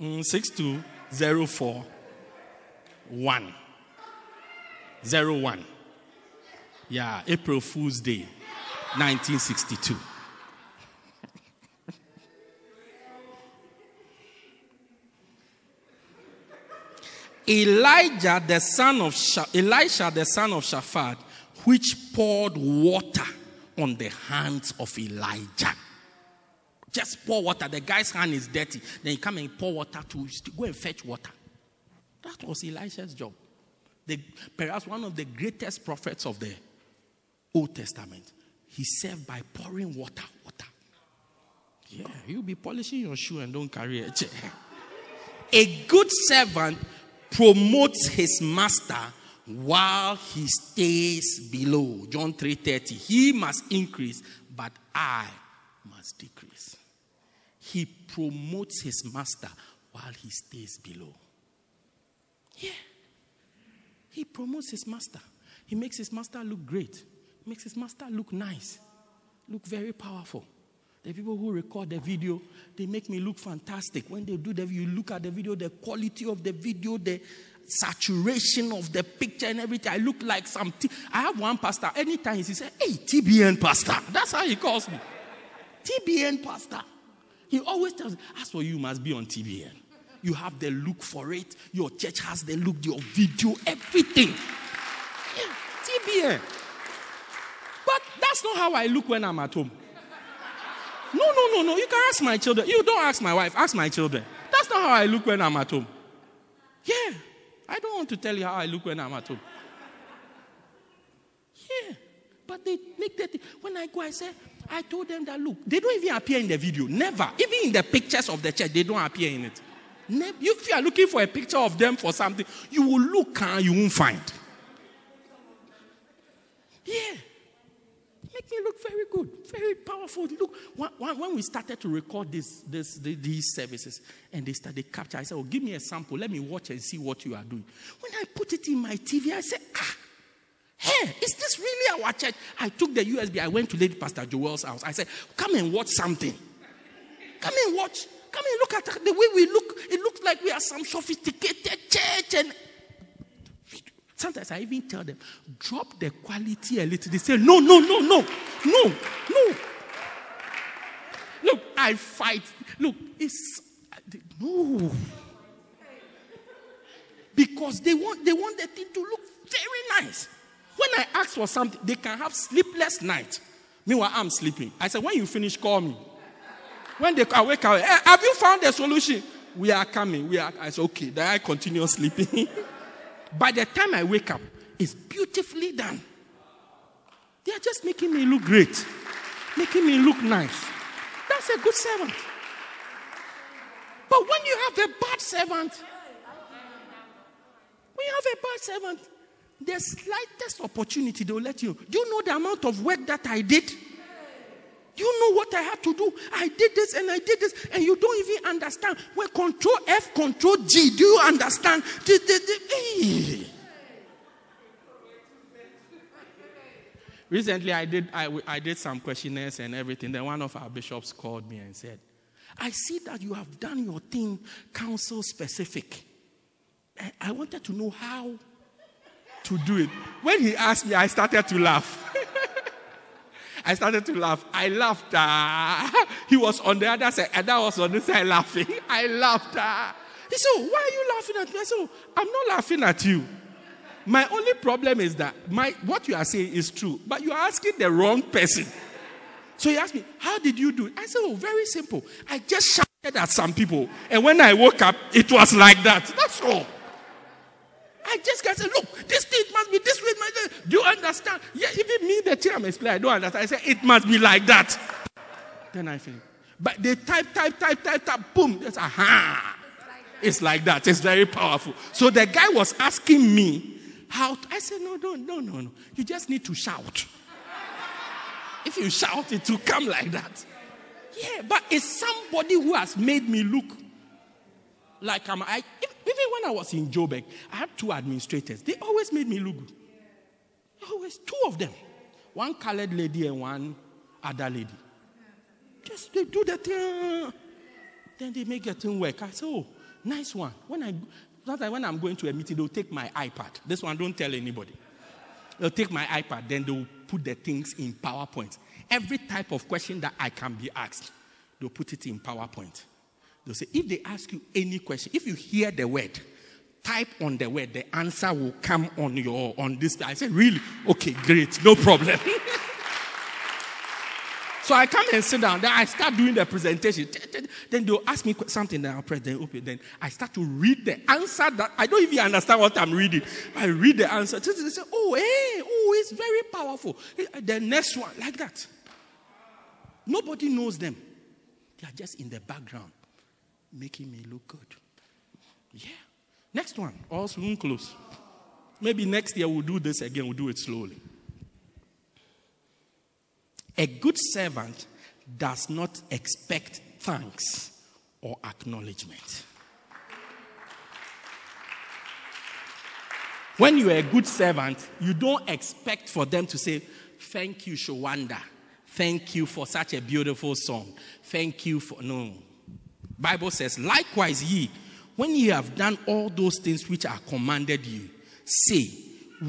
Mm, 6204 1. 01. Yeah, April Fool's Day, 1962. Elijah, the son of Sha- Elisha, the son of Shaphat, which poured water on the hands of Elijah. Just pour water. The guy's hand is dirty. Then he come and pour water to, to go and fetch water. That was Elisha's job. The, perhaps one of the greatest prophets of the Old Testament. He served by pouring water. Water. Yeah, you'll be polishing your shoe and don't carry a chair. A good servant promotes his master while he stays below. John 3:30. He must increase, but I must decrease. He promotes his master while he stays below. Yeah. He promotes his master. He makes his master look great. Makes his master look nice. Look very powerful. The people who record the video, they make me look fantastic. When they do the you look at the video, the quality of the video, the saturation of the picture and everything. I look like some. T- I have one pastor. Anytime he says, "Hey, TBN pastor," that's how he calls me. TBN pastor. He always tells me, "As for you, you must be on TBN. You have the look for it. Your church has the look. Your video, everything. Yeah, TBN." That's not how I look when I'm at home. No, no, no, no. You can ask my children. You don't ask my wife. Ask my children. That's not how I look when I'm at home. Yeah. I don't want to tell you how I look when I'm at home. Yeah. But they make that. When I go, I say, I told them that look, they don't even appear in the video. Never. Even in the pictures of the church, they don't appear in it. Never. If you are looking for a picture of them for something, you will look and you won't find. Yeah. Make me look very good, very powerful. Look, when, when we started to record this, this, these services and they started capture, I said, Oh, give me a sample. Let me watch and see what you are doing. When I put it in my TV, I said, Ah, hey, is this really our church? I took the USB, I went to Lady Pastor Joel's house. I said, Come and watch something. Come and watch. Come and look at the way we look. It looks like we are some sophisticated church and Sometimes I even tell them, drop the quality a little. They say, no, no, no, no, no, no. Look, I fight. Look, it's no. Because they want they want the thing to look very nice. When I ask for something, they can have sleepless night. Meanwhile, I'm sleeping. I said, when you finish, call me. When they wake up, hey, have you found the solution? We are coming. We are. I said, okay. Then I continue sleeping. By the time I wake up, it's beautifully done. They are just making me look great, making me look nice. That's a good servant. But when you have a bad servant, when you have a bad servant, the slightest opportunity they'll let you. Do you know the amount of work that I did? You know what I had to do? I did this and I did this, and you don't even understand. When control F, control G, do you understand? Recently, I did, I, I did some questionnaires and everything. Then one of our bishops called me and said, I see that you have done your thing council specific. I wanted to know how to do it. When he asked me, I started to laugh. I started to laugh. I laughed. Uh, he was on the other side, and I was on this side laughing. I laughed. Uh. He said, Why are you laughing at me? I said, I'm not laughing at you. My only problem is that my, what you are saying is true, but you are asking the wrong person. So he asked me, How did you do it? I said, Oh, very simple. I just shouted at some people, and when I woke up, it was like that. That's all. I just can say, look, this thing must be this way. Do you understand? Yeah, even me, the chair I'm explaining, I don't understand. I say, it must be like that. Then I finish. But they type, type, type, type, type, boom. It's aha. It's like that. It's very powerful. So the guy was asking me how. To, I said, no, no, no, no, no. You just need to shout. If you shout, it will come like that. Yeah, but it's somebody who has made me look like I'm. I, even when I was in Joburg, I had two administrators. They always made me look good. Always two of them, one colored lady and one other lady. Just they do the thing, then they make the thing work. I say, oh, nice one. When I sometimes when I'm going to a meeting, they'll take my iPad. This one, don't tell anybody. They'll take my iPad, then they'll put the things in PowerPoint. Every type of question that I can be asked, they'll put it in PowerPoint. They'll say, if they ask you any question, if you hear the word, type on the word, the answer will come on your on this. I said, really? Okay, great, no problem. so I come and sit down. Then I start doing the presentation. Then they'll ask me something. Then I'll press. Then okay. Then I start to read the answer that I don't even understand what I'm reading. I read the answer. They say, oh, hey, oh, it's very powerful. Uh, the next one, like that. Nobody knows them. They are just in the background making me look good. Yeah. Next one, also soon close. Maybe next year we'll do this again, we'll do it slowly. A good servant does not expect thanks or acknowledgement. When you are a good servant, you don't expect for them to say, Thank you, Shawanda. Thank you for such a beautiful song. Thank you for. No. Bible says, likewise ye, when ye have done all those things which are commanded you, say,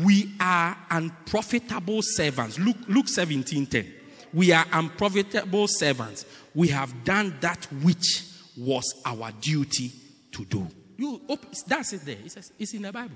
we are unprofitable servants. Luke, Luke 17 10. We are unprofitable servants. We have done that which was our duty to do. You, that's it there. It says, it's in the Bible.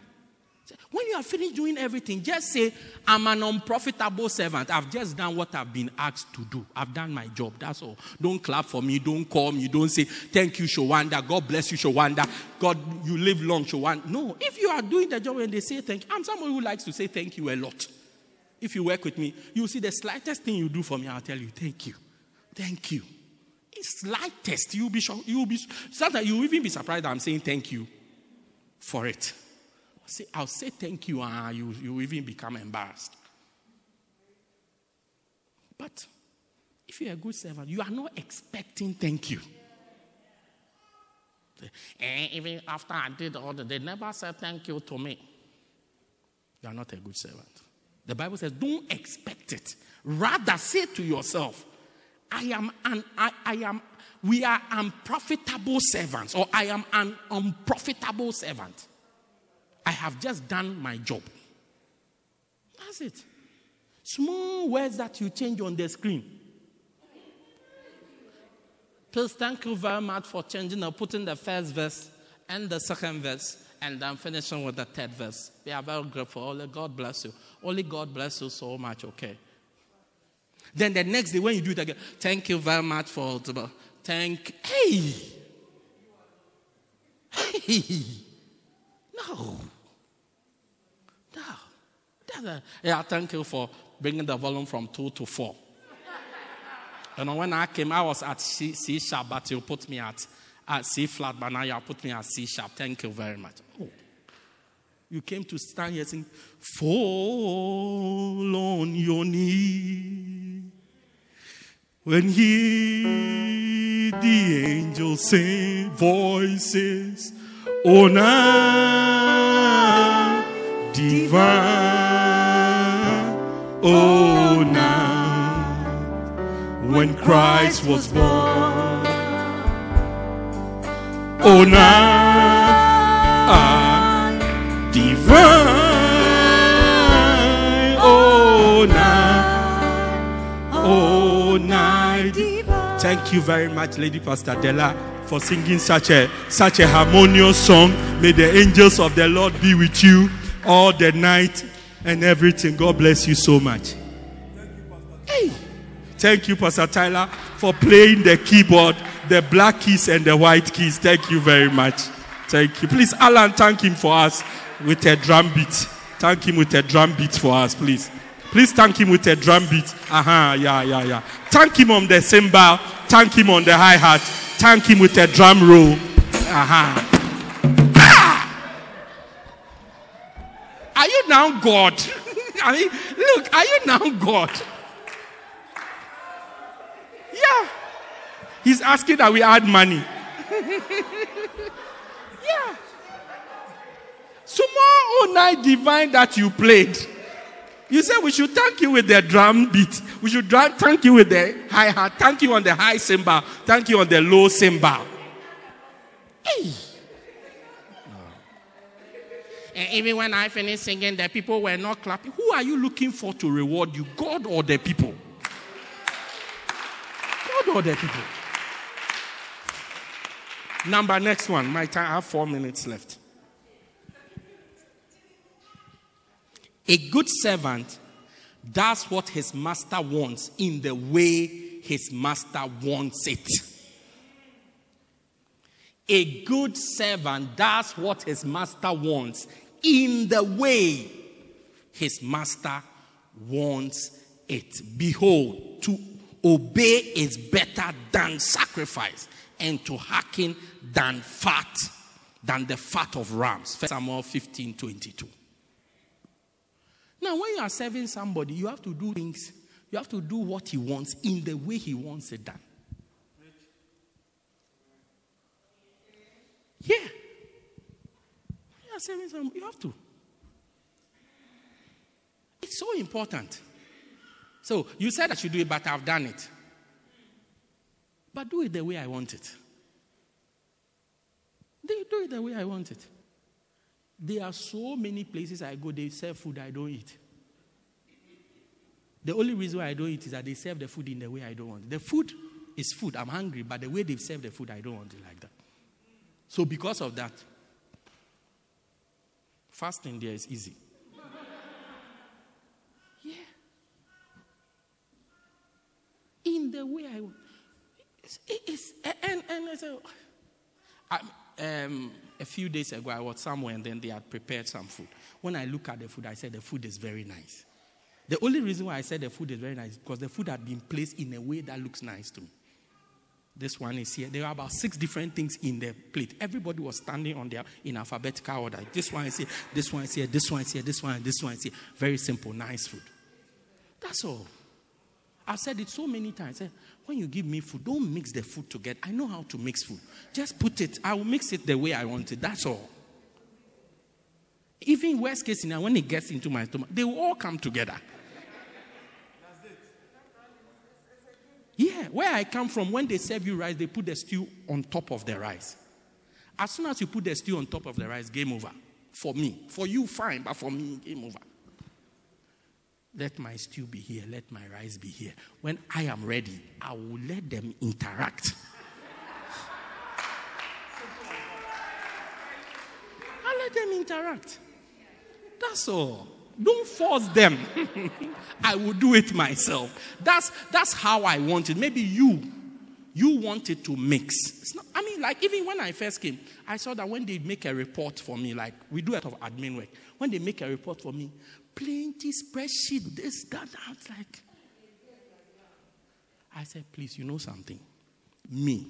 When you are finished doing everything, just say, I'm an unprofitable servant. I've just done what I've been asked to do. I've done my job. That's all. Don't clap for me. Don't call me. Don't say, Thank you, Shawanda. God bless you, Shawanda. God, you live long, Shawanda. No. If you are doing the job and they say thank you, I'm someone who likes to say thank you a lot. If you work with me, you see the slightest thing you do for me, I'll tell you, Thank you. Thank you. It's slightest. You'll be. You'll be sometimes you'll even be surprised that I'm saying thank you for it say, I'll say thank you, and uh, you, you even become embarrassed. But if you're a good servant, you are not expecting thank you. And eh, even after I did all that, they never said thank you to me. You are not a good servant. The Bible says, don't expect it. Rather, say to yourself, I am an I, I am we are unprofitable servants, or I am an unprofitable servant. I have just done my job. That's it. Small words that you change on the screen. Please, thank you very much for changing or putting the first verse and the second verse, and then finishing with the third verse. We are very grateful. Only God bless you. Only God bless you so much, okay? Then the next day, when you do it again, thank you very much for. Thank. Hey! Hey! No. Yeah, thank you for bringing the volume from two to four. You know, when I came, I was at C, sharp, but you put me at, at C flat, but now you put me at C sharp. Thank you very much. Oh. You came to stand here saying, Fall on your knee When he, the angels sing voices, on divine, oh now, when Christ was born, oh now, ah, divine, oh now, oh night. Thank you very much, Lady Pastor Della, for singing such a such a harmonious song. May the angels of the Lord be with you all the night and everything. God bless you so much. Hey. Thank you, Pastor Tyler, for playing the keyboard, the black keys and the white keys. Thank you very much. Thank you. Please, Alan, thank him for us with a drum beat. Thank him with a drum beat for us, please. Please thank him with a drum beat. Aha, uh-huh, yeah, yeah, yeah. Thank him on the cymbal. Thank him on the hi hat. Thank him with a drum roll. Aha. Uh-huh. Now God? I mean, look, are you now God? Yeah. He's asking that we add money. yeah. So Tomorrow night divine that you played. You said we should thank you with the drum beat. We should thank you with the hi hat. Thank you on the high cymbal. Thank you on the low cymbal. Hey. And even when I finished singing, the people were not clapping. Who are you looking for to reward you, God or the people? God or the people? Number next one. My time, I have four minutes left. A good servant does what his master wants in the way his master wants it. A good servant does what his master wants in the way his master wants it. Behold, to obey is better than sacrifice, and to hearken than fat, than the fat of rams. 1 Samuel 15 22. Now, when you are serving somebody, you have to do things, you have to do what he wants in the way he wants it done. Yeah. You are somebody, you have to. It's so important. So, you said I should do it, but I've done it. But do it the way I want it. Do it the way I want it. There are so many places I go, they serve food I don't eat. The only reason why I don't eat is that they serve the food in the way I don't want. The food is food. I'm hungry, but the way they serve the food, I don't want it like that. So, because of that, fasting there is easy. Yeah. In the way I want. It's, it's, and, and I say, I, um, a few days ago, I was somewhere and then they had prepared some food. When I look at the food, I said the food is very nice. The only reason why I said the food is very nice is because the food had been placed in a way that looks nice to me. This one is here. There are about six different things in the plate. Everybody was standing on their in alphabetical order. This one is here, this one is here, this one is here, this one, this one is here. Very simple, nice food. That's all. I've said it so many times. When you give me food, don't mix the food together. I know how to mix food. Just put it, I will mix it the way I want it. That's all. Even worst case scenario, when it gets into my stomach, they will all come together. Yeah, where I come from, when they serve you rice, they put the stew on top of the rice. As soon as you put the stew on top of the rice, game over. For me. For you, fine, but for me, game over. Let my stew be here. Let my rice be here. When I am ready, I will let them interact. I let them interact. That's all. Don't force them. I will do it myself. That's that's how I want it. Maybe you you want it to mix. Not, I mean, like even when I first came, I saw that when they make a report for me, like we do a lot of admin work, when they make a report for me, plenty spreadsheet, this, that, that. Like, I said, please, you know something? Me.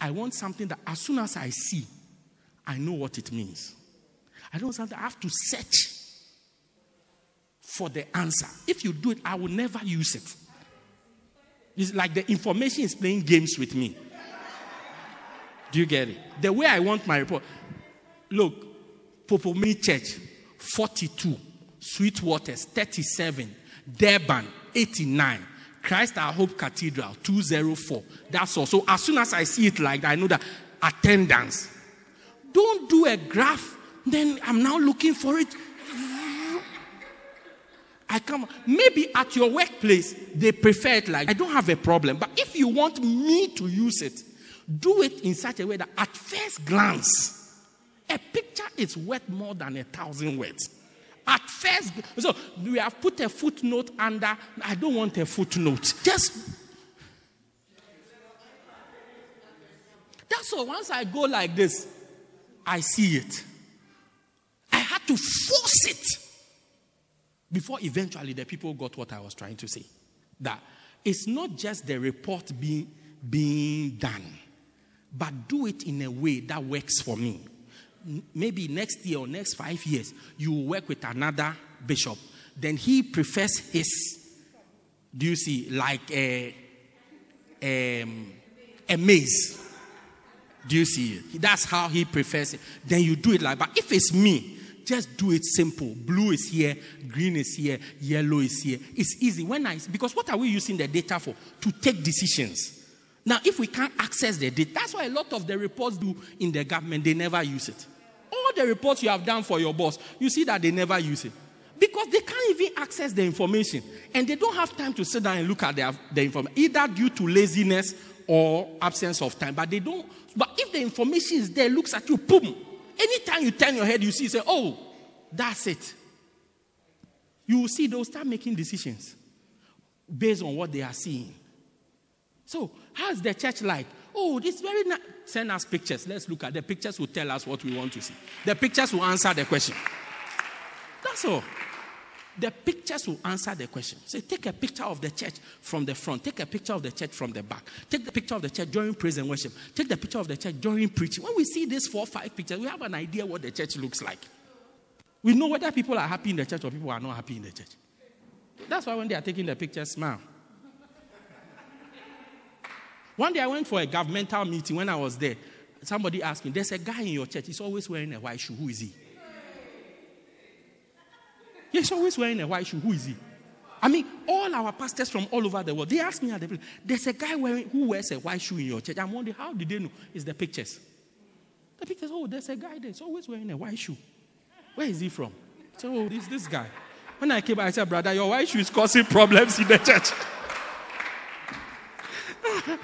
I want something that as soon as I see, I know what it means. I don't something I have to search for the answer. If you do it, I will never use it. It's like the information is playing games with me. Do you get it? The way I want my report. Look, Mpophomeni Church, 42. Sweetwaters, 37. Durban, 89. Christ Our Hope Cathedral, 204. That's all. So as soon as I see it like that, I know that attendance. Don't do a graph, then I'm now looking for it. I come. Maybe at your workplace, they prefer it like I don't have a problem. But if you want me to use it, do it in such a way that at first glance, a picture is worth more than a thousand words. At first, so we have put a footnote under. I don't want a footnote. Just that's all. Once I go like this, I see it. Had to force it before eventually the people got what I was trying to say. That it's not just the report being being done, but do it in a way that works for me maybe next year or next five years, you will work with another bishop. Then he prefers his, do you see, like a, a, a maze. Do you see? That's how he prefers it. Then you do it like, but if it's me, just do it simple. Blue is here, green is here, yellow is here. It's easy. When I because what are we using the data for? To take decisions. Now, if we can't access the data, that's why a lot of the reports do in the government, they never use it. All the reports you have done for your boss, you see that they never use it. Because they can't even access the information. And they don't have time to sit down and look at the, the information, either due to laziness or absence of time. But they don't. But if the information is there, looks at you, boom. Anytime you turn your head, you see, say, oh, that's it. You will see they'll start making decisions based on what they are seeing. So, how's the church like? Oh, this very nice. Send us pictures. Let's look at the pictures. Will tell us what we want to see. The pictures will answer the question. That's all. The pictures will answer the question. Say, so take a picture of the church from the front. Take a picture of the church from the back. Take the picture of the church during praise and worship. Take the picture of the church during preaching. When we see these four, five pictures, we have an idea what the church looks like. We know whether people are happy in the church or people are not happy in the church. That's why when they are taking the pictures, smile. One day I went for a governmental meeting when I was there. Somebody asked me, There's a guy in your church, he's always wearing a white shoe. Who is he? He's always wearing a white shoe. Who is he? I mean, all our pastors from all over the world, they ask me at the place, there's a guy wearing, who wears a white shoe in your church. I'm wondering, how did they know? It's the pictures. The pictures, oh, there's a guy there. He's always wearing a white shoe. Where is he from? So, oh, this, this guy. When I came I said, brother, your white shoe is causing problems in the church.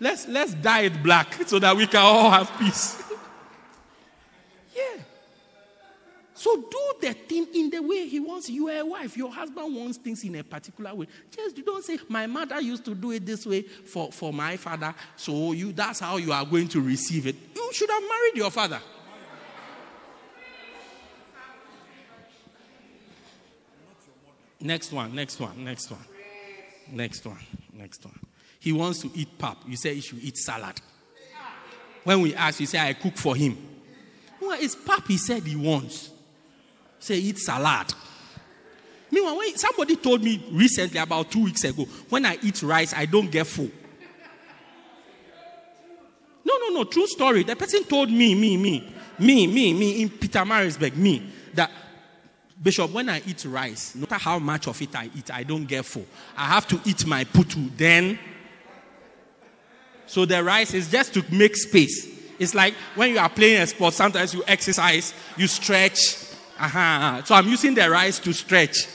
let's, let's dye it black so that we can all have peace. So do the thing in the way he wants. You are a wife. Your husband wants things in a particular way. Just don't say, My mother used to do it this way for, for my father, so you that's how you are going to receive it. You should have married your father. Next one, next one, next one. Next one, next one. He wants to eat pap. You say he should eat salad. When we ask, you say, I cook for him. Well, it's pap he said he wants. Say, eat salad. Meanwhile, when somebody told me recently, about two weeks ago, when I eat rice, I don't get full. No, no, no, true story. The person told me, me, me, me, me, me, in Pietermaritzburg, me, that Bishop, when I eat rice, no matter how much of it I eat, I don't get full. I have to eat my putu. Then so the rice is just to make space. It's like when you are playing a sport, sometimes you exercise, you stretch. Uh-huh. So I'm using the rice to stretch.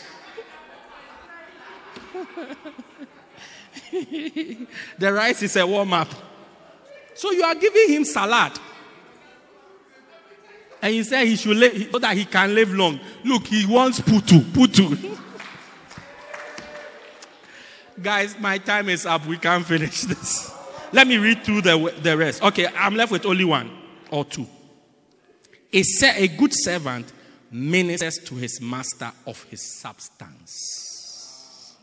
the rice is a warm up. So you are giving him salad. And he said he should live so that he can live long. Look, he wants putu. Putu. Guys, my time is up. We can't finish this. Let me read through the, the rest. Okay, I'm left with only one or two. A, a good servant ministers to his master of his substance.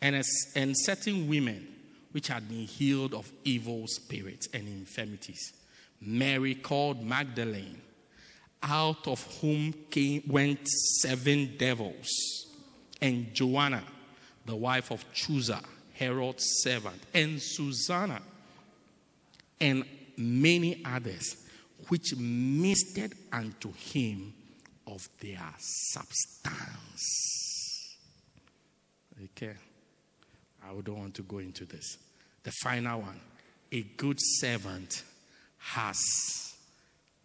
And, as, and certain women which had been healed of evil spirits and infirmities. Mary called Magdalene, out of whom came, went seven devils, and Joanna the wife of Chuza, Herod's servant, and Susanna, and many others, which ministered unto him of their substance. Okay. I don't want to go into this. The final one a good servant has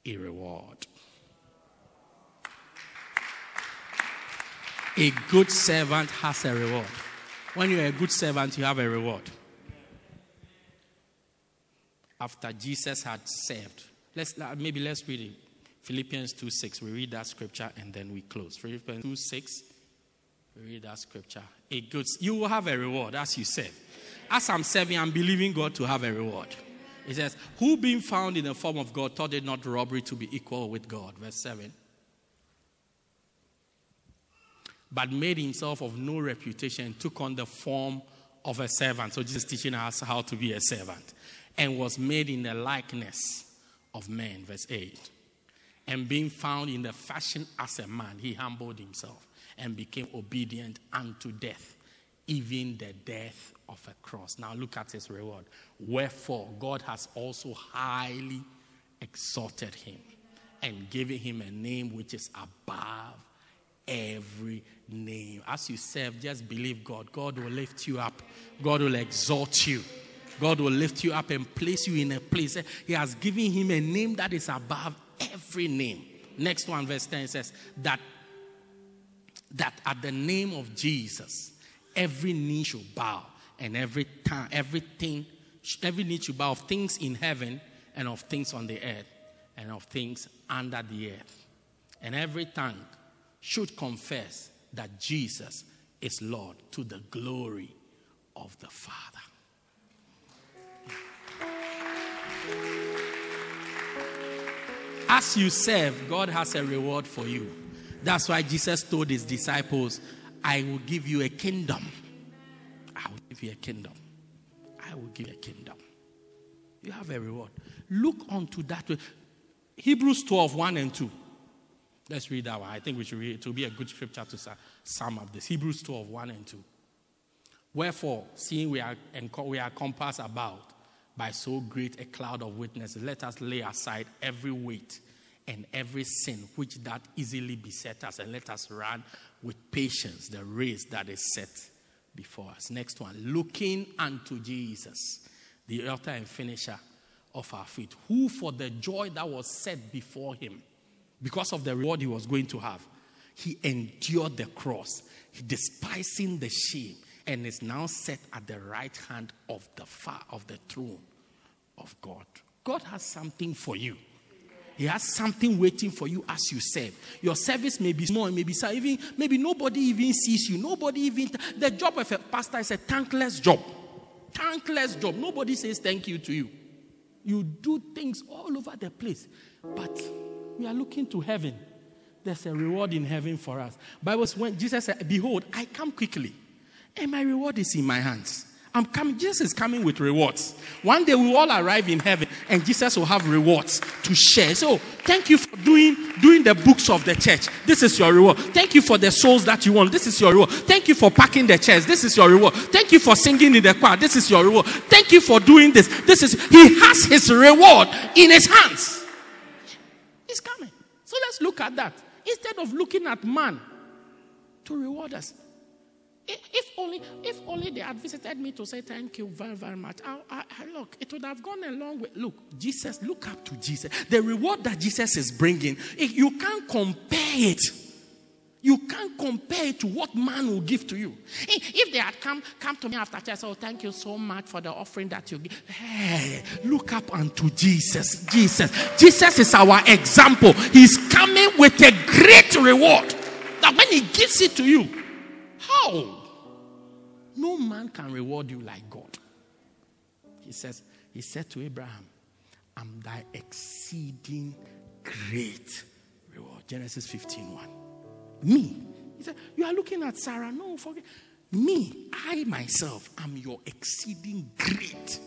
a reward. A good servant has a reward. When you're a good servant, you have a reward. After Jesus had served, let's maybe let's read it. Philippians 2 6. We read that scripture and then we close. Philippians 2 6. We read that scripture. A good you will have a reward as you serve. As I'm serving, I'm believing God to have a reward. It says, Who being found in the form of God thought it not robbery to be equal with God. Verse 7. but made himself of no reputation, took on the form of a servant. So Jesus is teaching us how to be a servant. And was made in the likeness of men. Verse 8. And being found in the fashion as a man, he humbled himself and became obedient unto death, even the death of a cross. Now look at his reward. Wherefore, God has also highly exalted him and given him a name which is above every name. As you serve, just believe God. God will lift you up, God will exalt you. God will lift you up and place you in a place. He has given him a name that is above every name. Next one, verse 10 says that that at the name of Jesus, every knee should bow and every time, everything, every knee should bow of things in heaven and of things on the earth and of things under the earth. And every tongue should confess that Jesus is Lord to the glory of the Father. As you serve, God has a reward for you. That's why Jesus told his disciples, I will give you a kingdom. I will give you a kingdom. I will give you a kingdom. You have a reward. Look onto that. Hebrews 12, 1 and 2. Let's read that one. I think we should read it. will be a good scripture to sum up this. Hebrews 12, 1 and 2. Wherefore, seeing we are, we are compassed about by so great a cloud of witnesses, let us lay aside every weight and every sin which that easily beset us, and let us run with patience the race that is set before us. Next one, looking unto Jesus, the author and finisher of our faith, who for the joy that was set before him because of the reward he was going to have. He endured the cross, despising the shame, and is now set at the right hand of the far of the throne of God. God has something for you. He has something waiting for you as you serve. Your service may be small, maybe even maybe nobody even sees you. Nobody even the job of a pastor is a thankless job. Thankless job. Nobody says thank you to you. You do things all over the place, but we are looking to heaven. There's a reward in heaven for us. Bible says when Jesus said, Behold, I come quickly, and my reward is in my hands. I'm coming. Jesus is coming with rewards. One day we will all arrive in heaven, and Jesus will have rewards to share. So, thank you for doing doing the books of the church. This is your reward. Thank you for the souls that you want. This is your reward. Thank you for packing the chairs. This is your reward. Thank you for singing in the choir. This is your reward. Thank you for doing this. This is He has His reward in His hands. He's coming. So let's look at that. Instead of looking at man to reward us. If only, if only they had visited me to say thank you very, very much. I, I, look, it would have gone a long way. Look, Jesus, look up to Jesus. The reward that Jesus is bringing, you can't compare it you can't compare it to what man will give to you. If they had come, come to me after church, oh, thank you so much for the offering that you give. Hey, look up unto Jesus. Jesus. Jesus is our example. He's coming with a great reward. That when he gives it to you, how? No man can reward you like God. He says, He said to Abraham, I'm thy exceeding great reward. Genesis 15 1. Me. He said, You are looking at Sarah. No, forget. Me, I myself am your exceeding great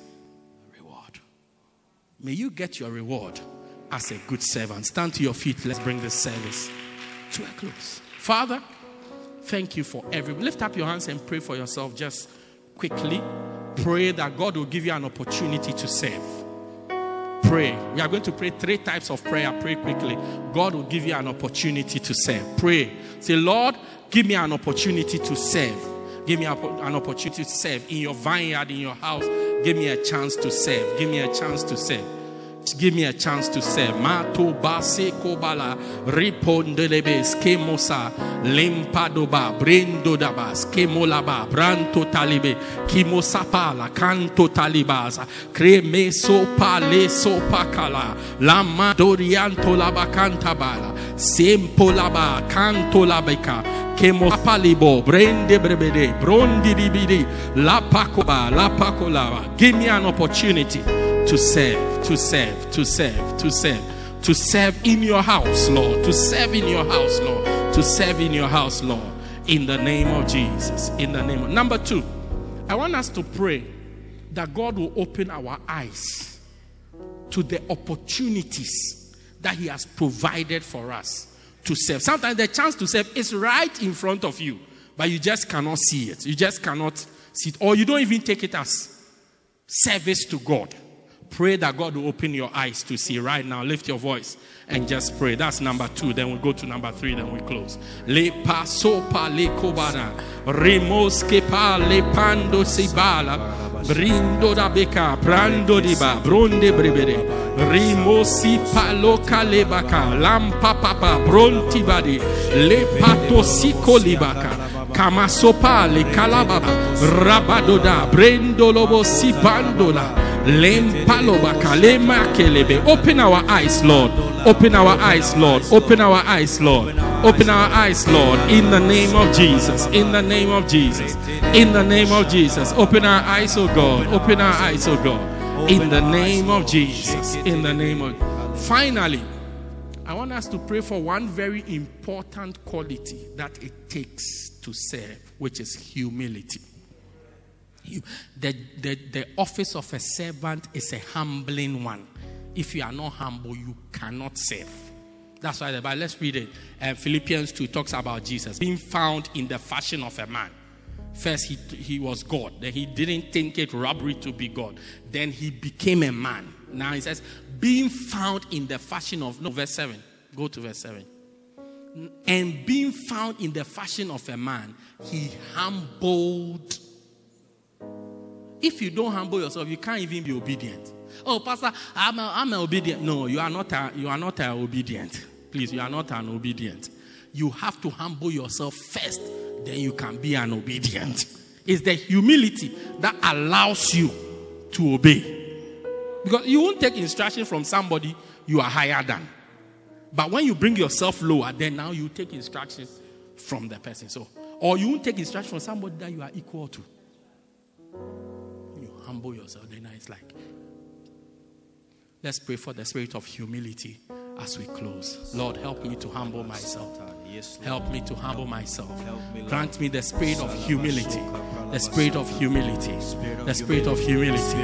reward. May you get your reward as a good servant. Stand to your feet. Let's bring this service to a close. Father, thank you for every. Lift up your hands and pray for yourself just quickly. Pray that God will give you an opportunity to serve. Pray. We are going to pray three types of prayer. Pray quickly. God will give you an opportunity to serve. Pray. Say, Lord, give me an opportunity to serve. Give me an opportunity to serve in your vineyard, in your house. Give me a chance to serve. Give me a chance to serve. Give me a chance to serve. Mato base kobala ripondelebe skemosa lempadoba brendo daba skemolaba branto talibe kimosapala canto talibaza creme sopa le sopa kala lama dorianto laba cantabala sempo laba canto labeka kemo apalibo brende brebede brondi dibidi la pakoba la give me an opportunity to serve, to serve, to serve, to serve, to serve in your house, Lord, to serve in your house, Lord, to serve in your house, Lord, in the name of Jesus. In the name of number two, I want us to pray that God will open our eyes to the opportunities that He has provided for us to serve. Sometimes the chance to serve is right in front of you, but you just cannot see it. You just cannot see it, or you don't even take it as service to God. Pray that God will open your eyes to see right now. Lift your voice and just pray. That's number two. Then we'll go to number three, then we close. Le pasopa le kobara. Remos kepa le pando sibala. Brindo da beka. Brando diba. Bronde brebere. Rimosi paloka lebaka. Lampa papa. Bronti badi. Le pato siko libaka. Kamasopa le kalababa. Rabadoda. Brendo lobo sipandola. Open our eyes, Lord. Open our eyes, Lord. Open our eyes, Lord. Open our eyes, Lord. In the name of Jesus. In the name of Jesus. In the name of Jesus. Open our eyes, oh God. Open our eyes, oh God. In the name of Jesus. In the name of. Finally, I want us to pray for one very important quality that it takes to serve, which is humility. You, the, the, the office of a servant is a humbling one. If you are not humble, you cannot serve. That's why the Bible, let's read it. Uh, Philippians 2 talks about Jesus being found in the fashion of a man. First, he, he was God. Then he didn't think it robbery to be God. Then he became a man. Now he says, being found in the fashion of, no, verse 7. Go to verse 7. And being found in the fashion of a man, he humbled if you don't humble yourself, you can't even be obedient. Oh, Pastor, I'm, a, I'm an obedient. No, you are not. A, you are not an obedient. Please, you are not an obedient. You have to humble yourself first, then you can be an obedient. It's the humility that allows you to obey. Because you won't take instruction from somebody you are higher than. But when you bring yourself lower, then now you take instructions from the person. So, or you won't take instruction from somebody that you are equal to humble yourself, then it's like, let's pray for the spirit of humility as we close. Lord, help me to humble myself. Help me to humble myself. Grant me the spirit of humility. The spirit of humility. The spirit of humility.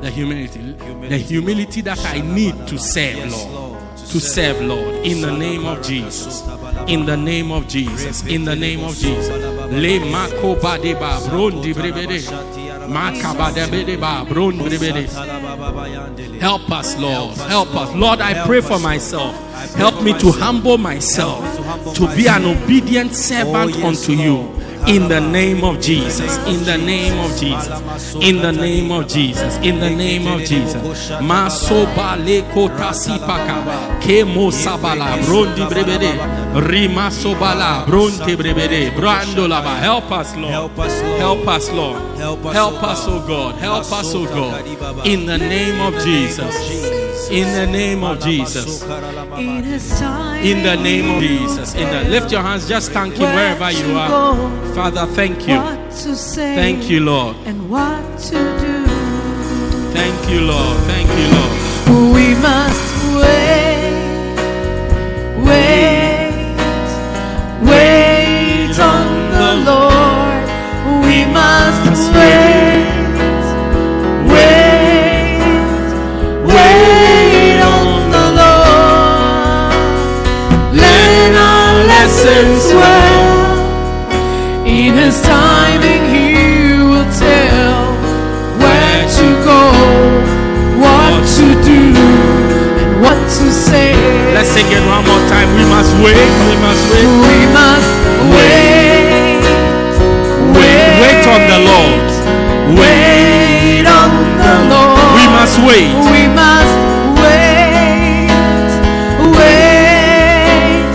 The humility. The humility that I need to serve, Lord. To serve, Lord. In the name of Jesus. In the name of Jesus. In the name of Jesus. Help us, Lord. Help us. Lord, I pray for myself. Help me to humble myself, to be an obedient servant unto you. In the name of Jesus. In the name of Jesus. In the name of Jesus. In the name of Jesus. Masoba le kota sipaka. Kemo sabala. Brondi brebede. Rima sobala. Bronte brebede. Brando laba. Help us, Lord. Help us, Lord. Help us, Lord. Help us, O God. Help us, O God. In the name of Jesus. In the name of Jesus. In the name of Jesus. In the lift your hands, just thank him wherever you are. Father, thank you. Thank you, Lord. And what to do. Thank you, Lord. Thank you, Lord. We must sing it one more time. We must wait. We must wait. We must wait. Wait. Wait on the Lord. Wait on the Lord. We must wait. We must wait. Wait.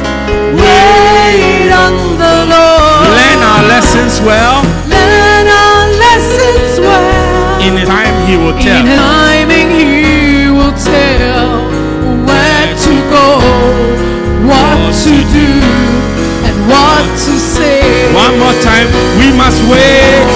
Wait on the Lord. Learn our lessons well. Learn our lessons well. In time, He will tell. Time. We must wait.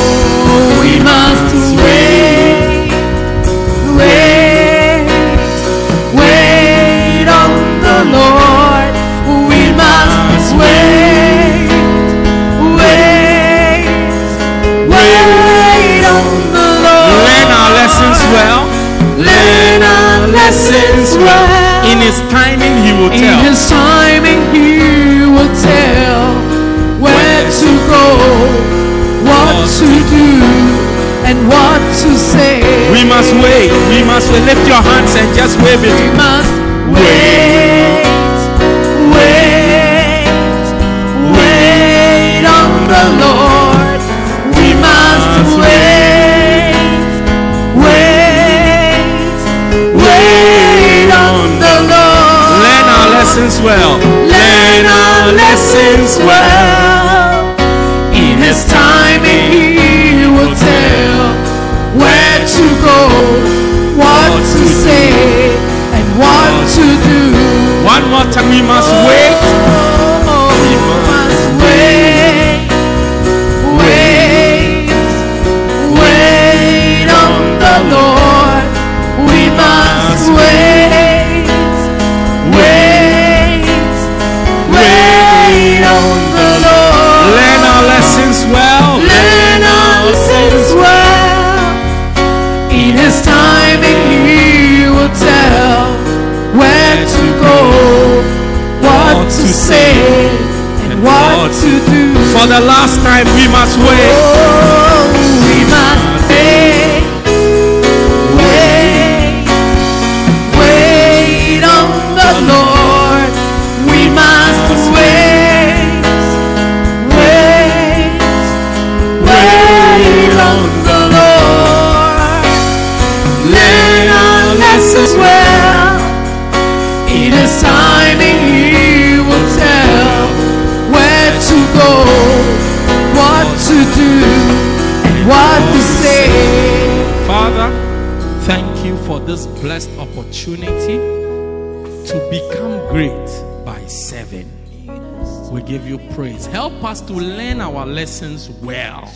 Lessons well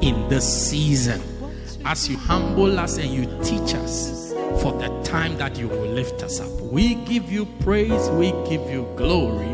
in this season as you humble us and you teach us for the time that you will lift us up. We give you praise, we give you glory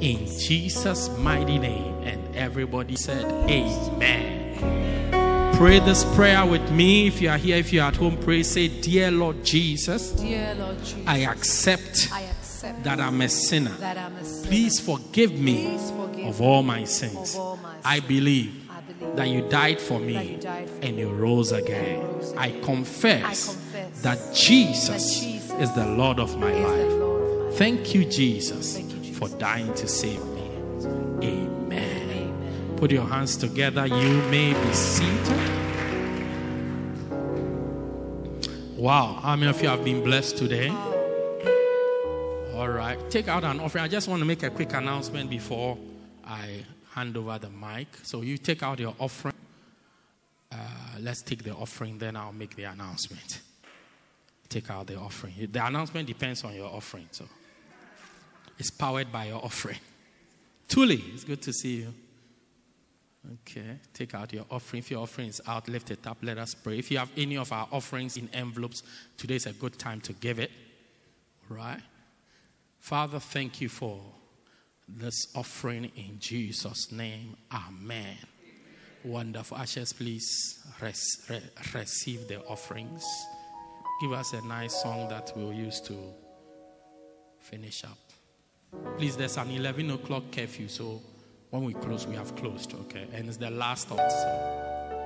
in Jesus' mighty name. And everybody said, Amen. Pray this prayer with me. If you are here, if you are at home, pray. Say, Dear Lord Jesus, Dear Lord Jesus, I accept I accept that I'm a sinner. that I'm a sinner. Please forgive me Please of all my sins. I believe that you died for me and you rose again. I confess that Jesus is the Lord of my life. Thank you, Jesus, for dying to save me. Amen. Put your hands together. You may be seated. Wow. How many of you have been blessed today? All right. Take out an offering. I just want to make a quick announcement before I hand over the mic. So you take out your offering. Uh, let's take the offering, then I'll make the announcement. Take out the offering. The announcement depends on your offering. So it's powered by your offering. Tuli, it's good to see you. Okay, take out your offering. If your offering is out, lift it up. Let us pray. If you have any of our offerings in envelopes, today is a good time to give it. All right? Father, thank you for this offering in Jesus' name. Amen. Wonderful. Ashes, please res- re- receive the offerings. Give us a nice song that we'll use to finish up. Please, there's an 11 o'clock curfew, so when we close, we have closed, okay? And it's the last thought, so.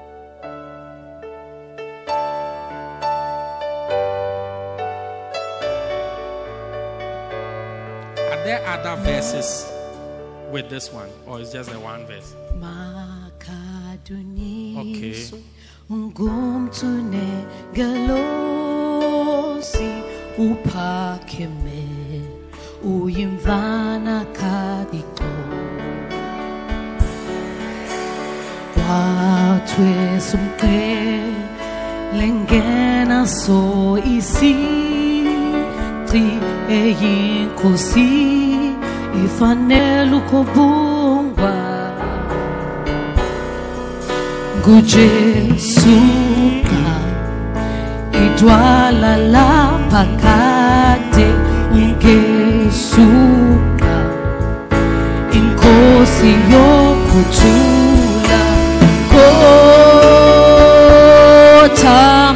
There other verses with this one, or is just the one verse? Makaduniswe ungumthune gelosi uphakeme uyimvana kadiko wathwesa umqele ngena so isici eyinkosi ifanele ukubungwa ngujesu ka idwala lapha kade ungesuka. Inkosi yokuthula kothama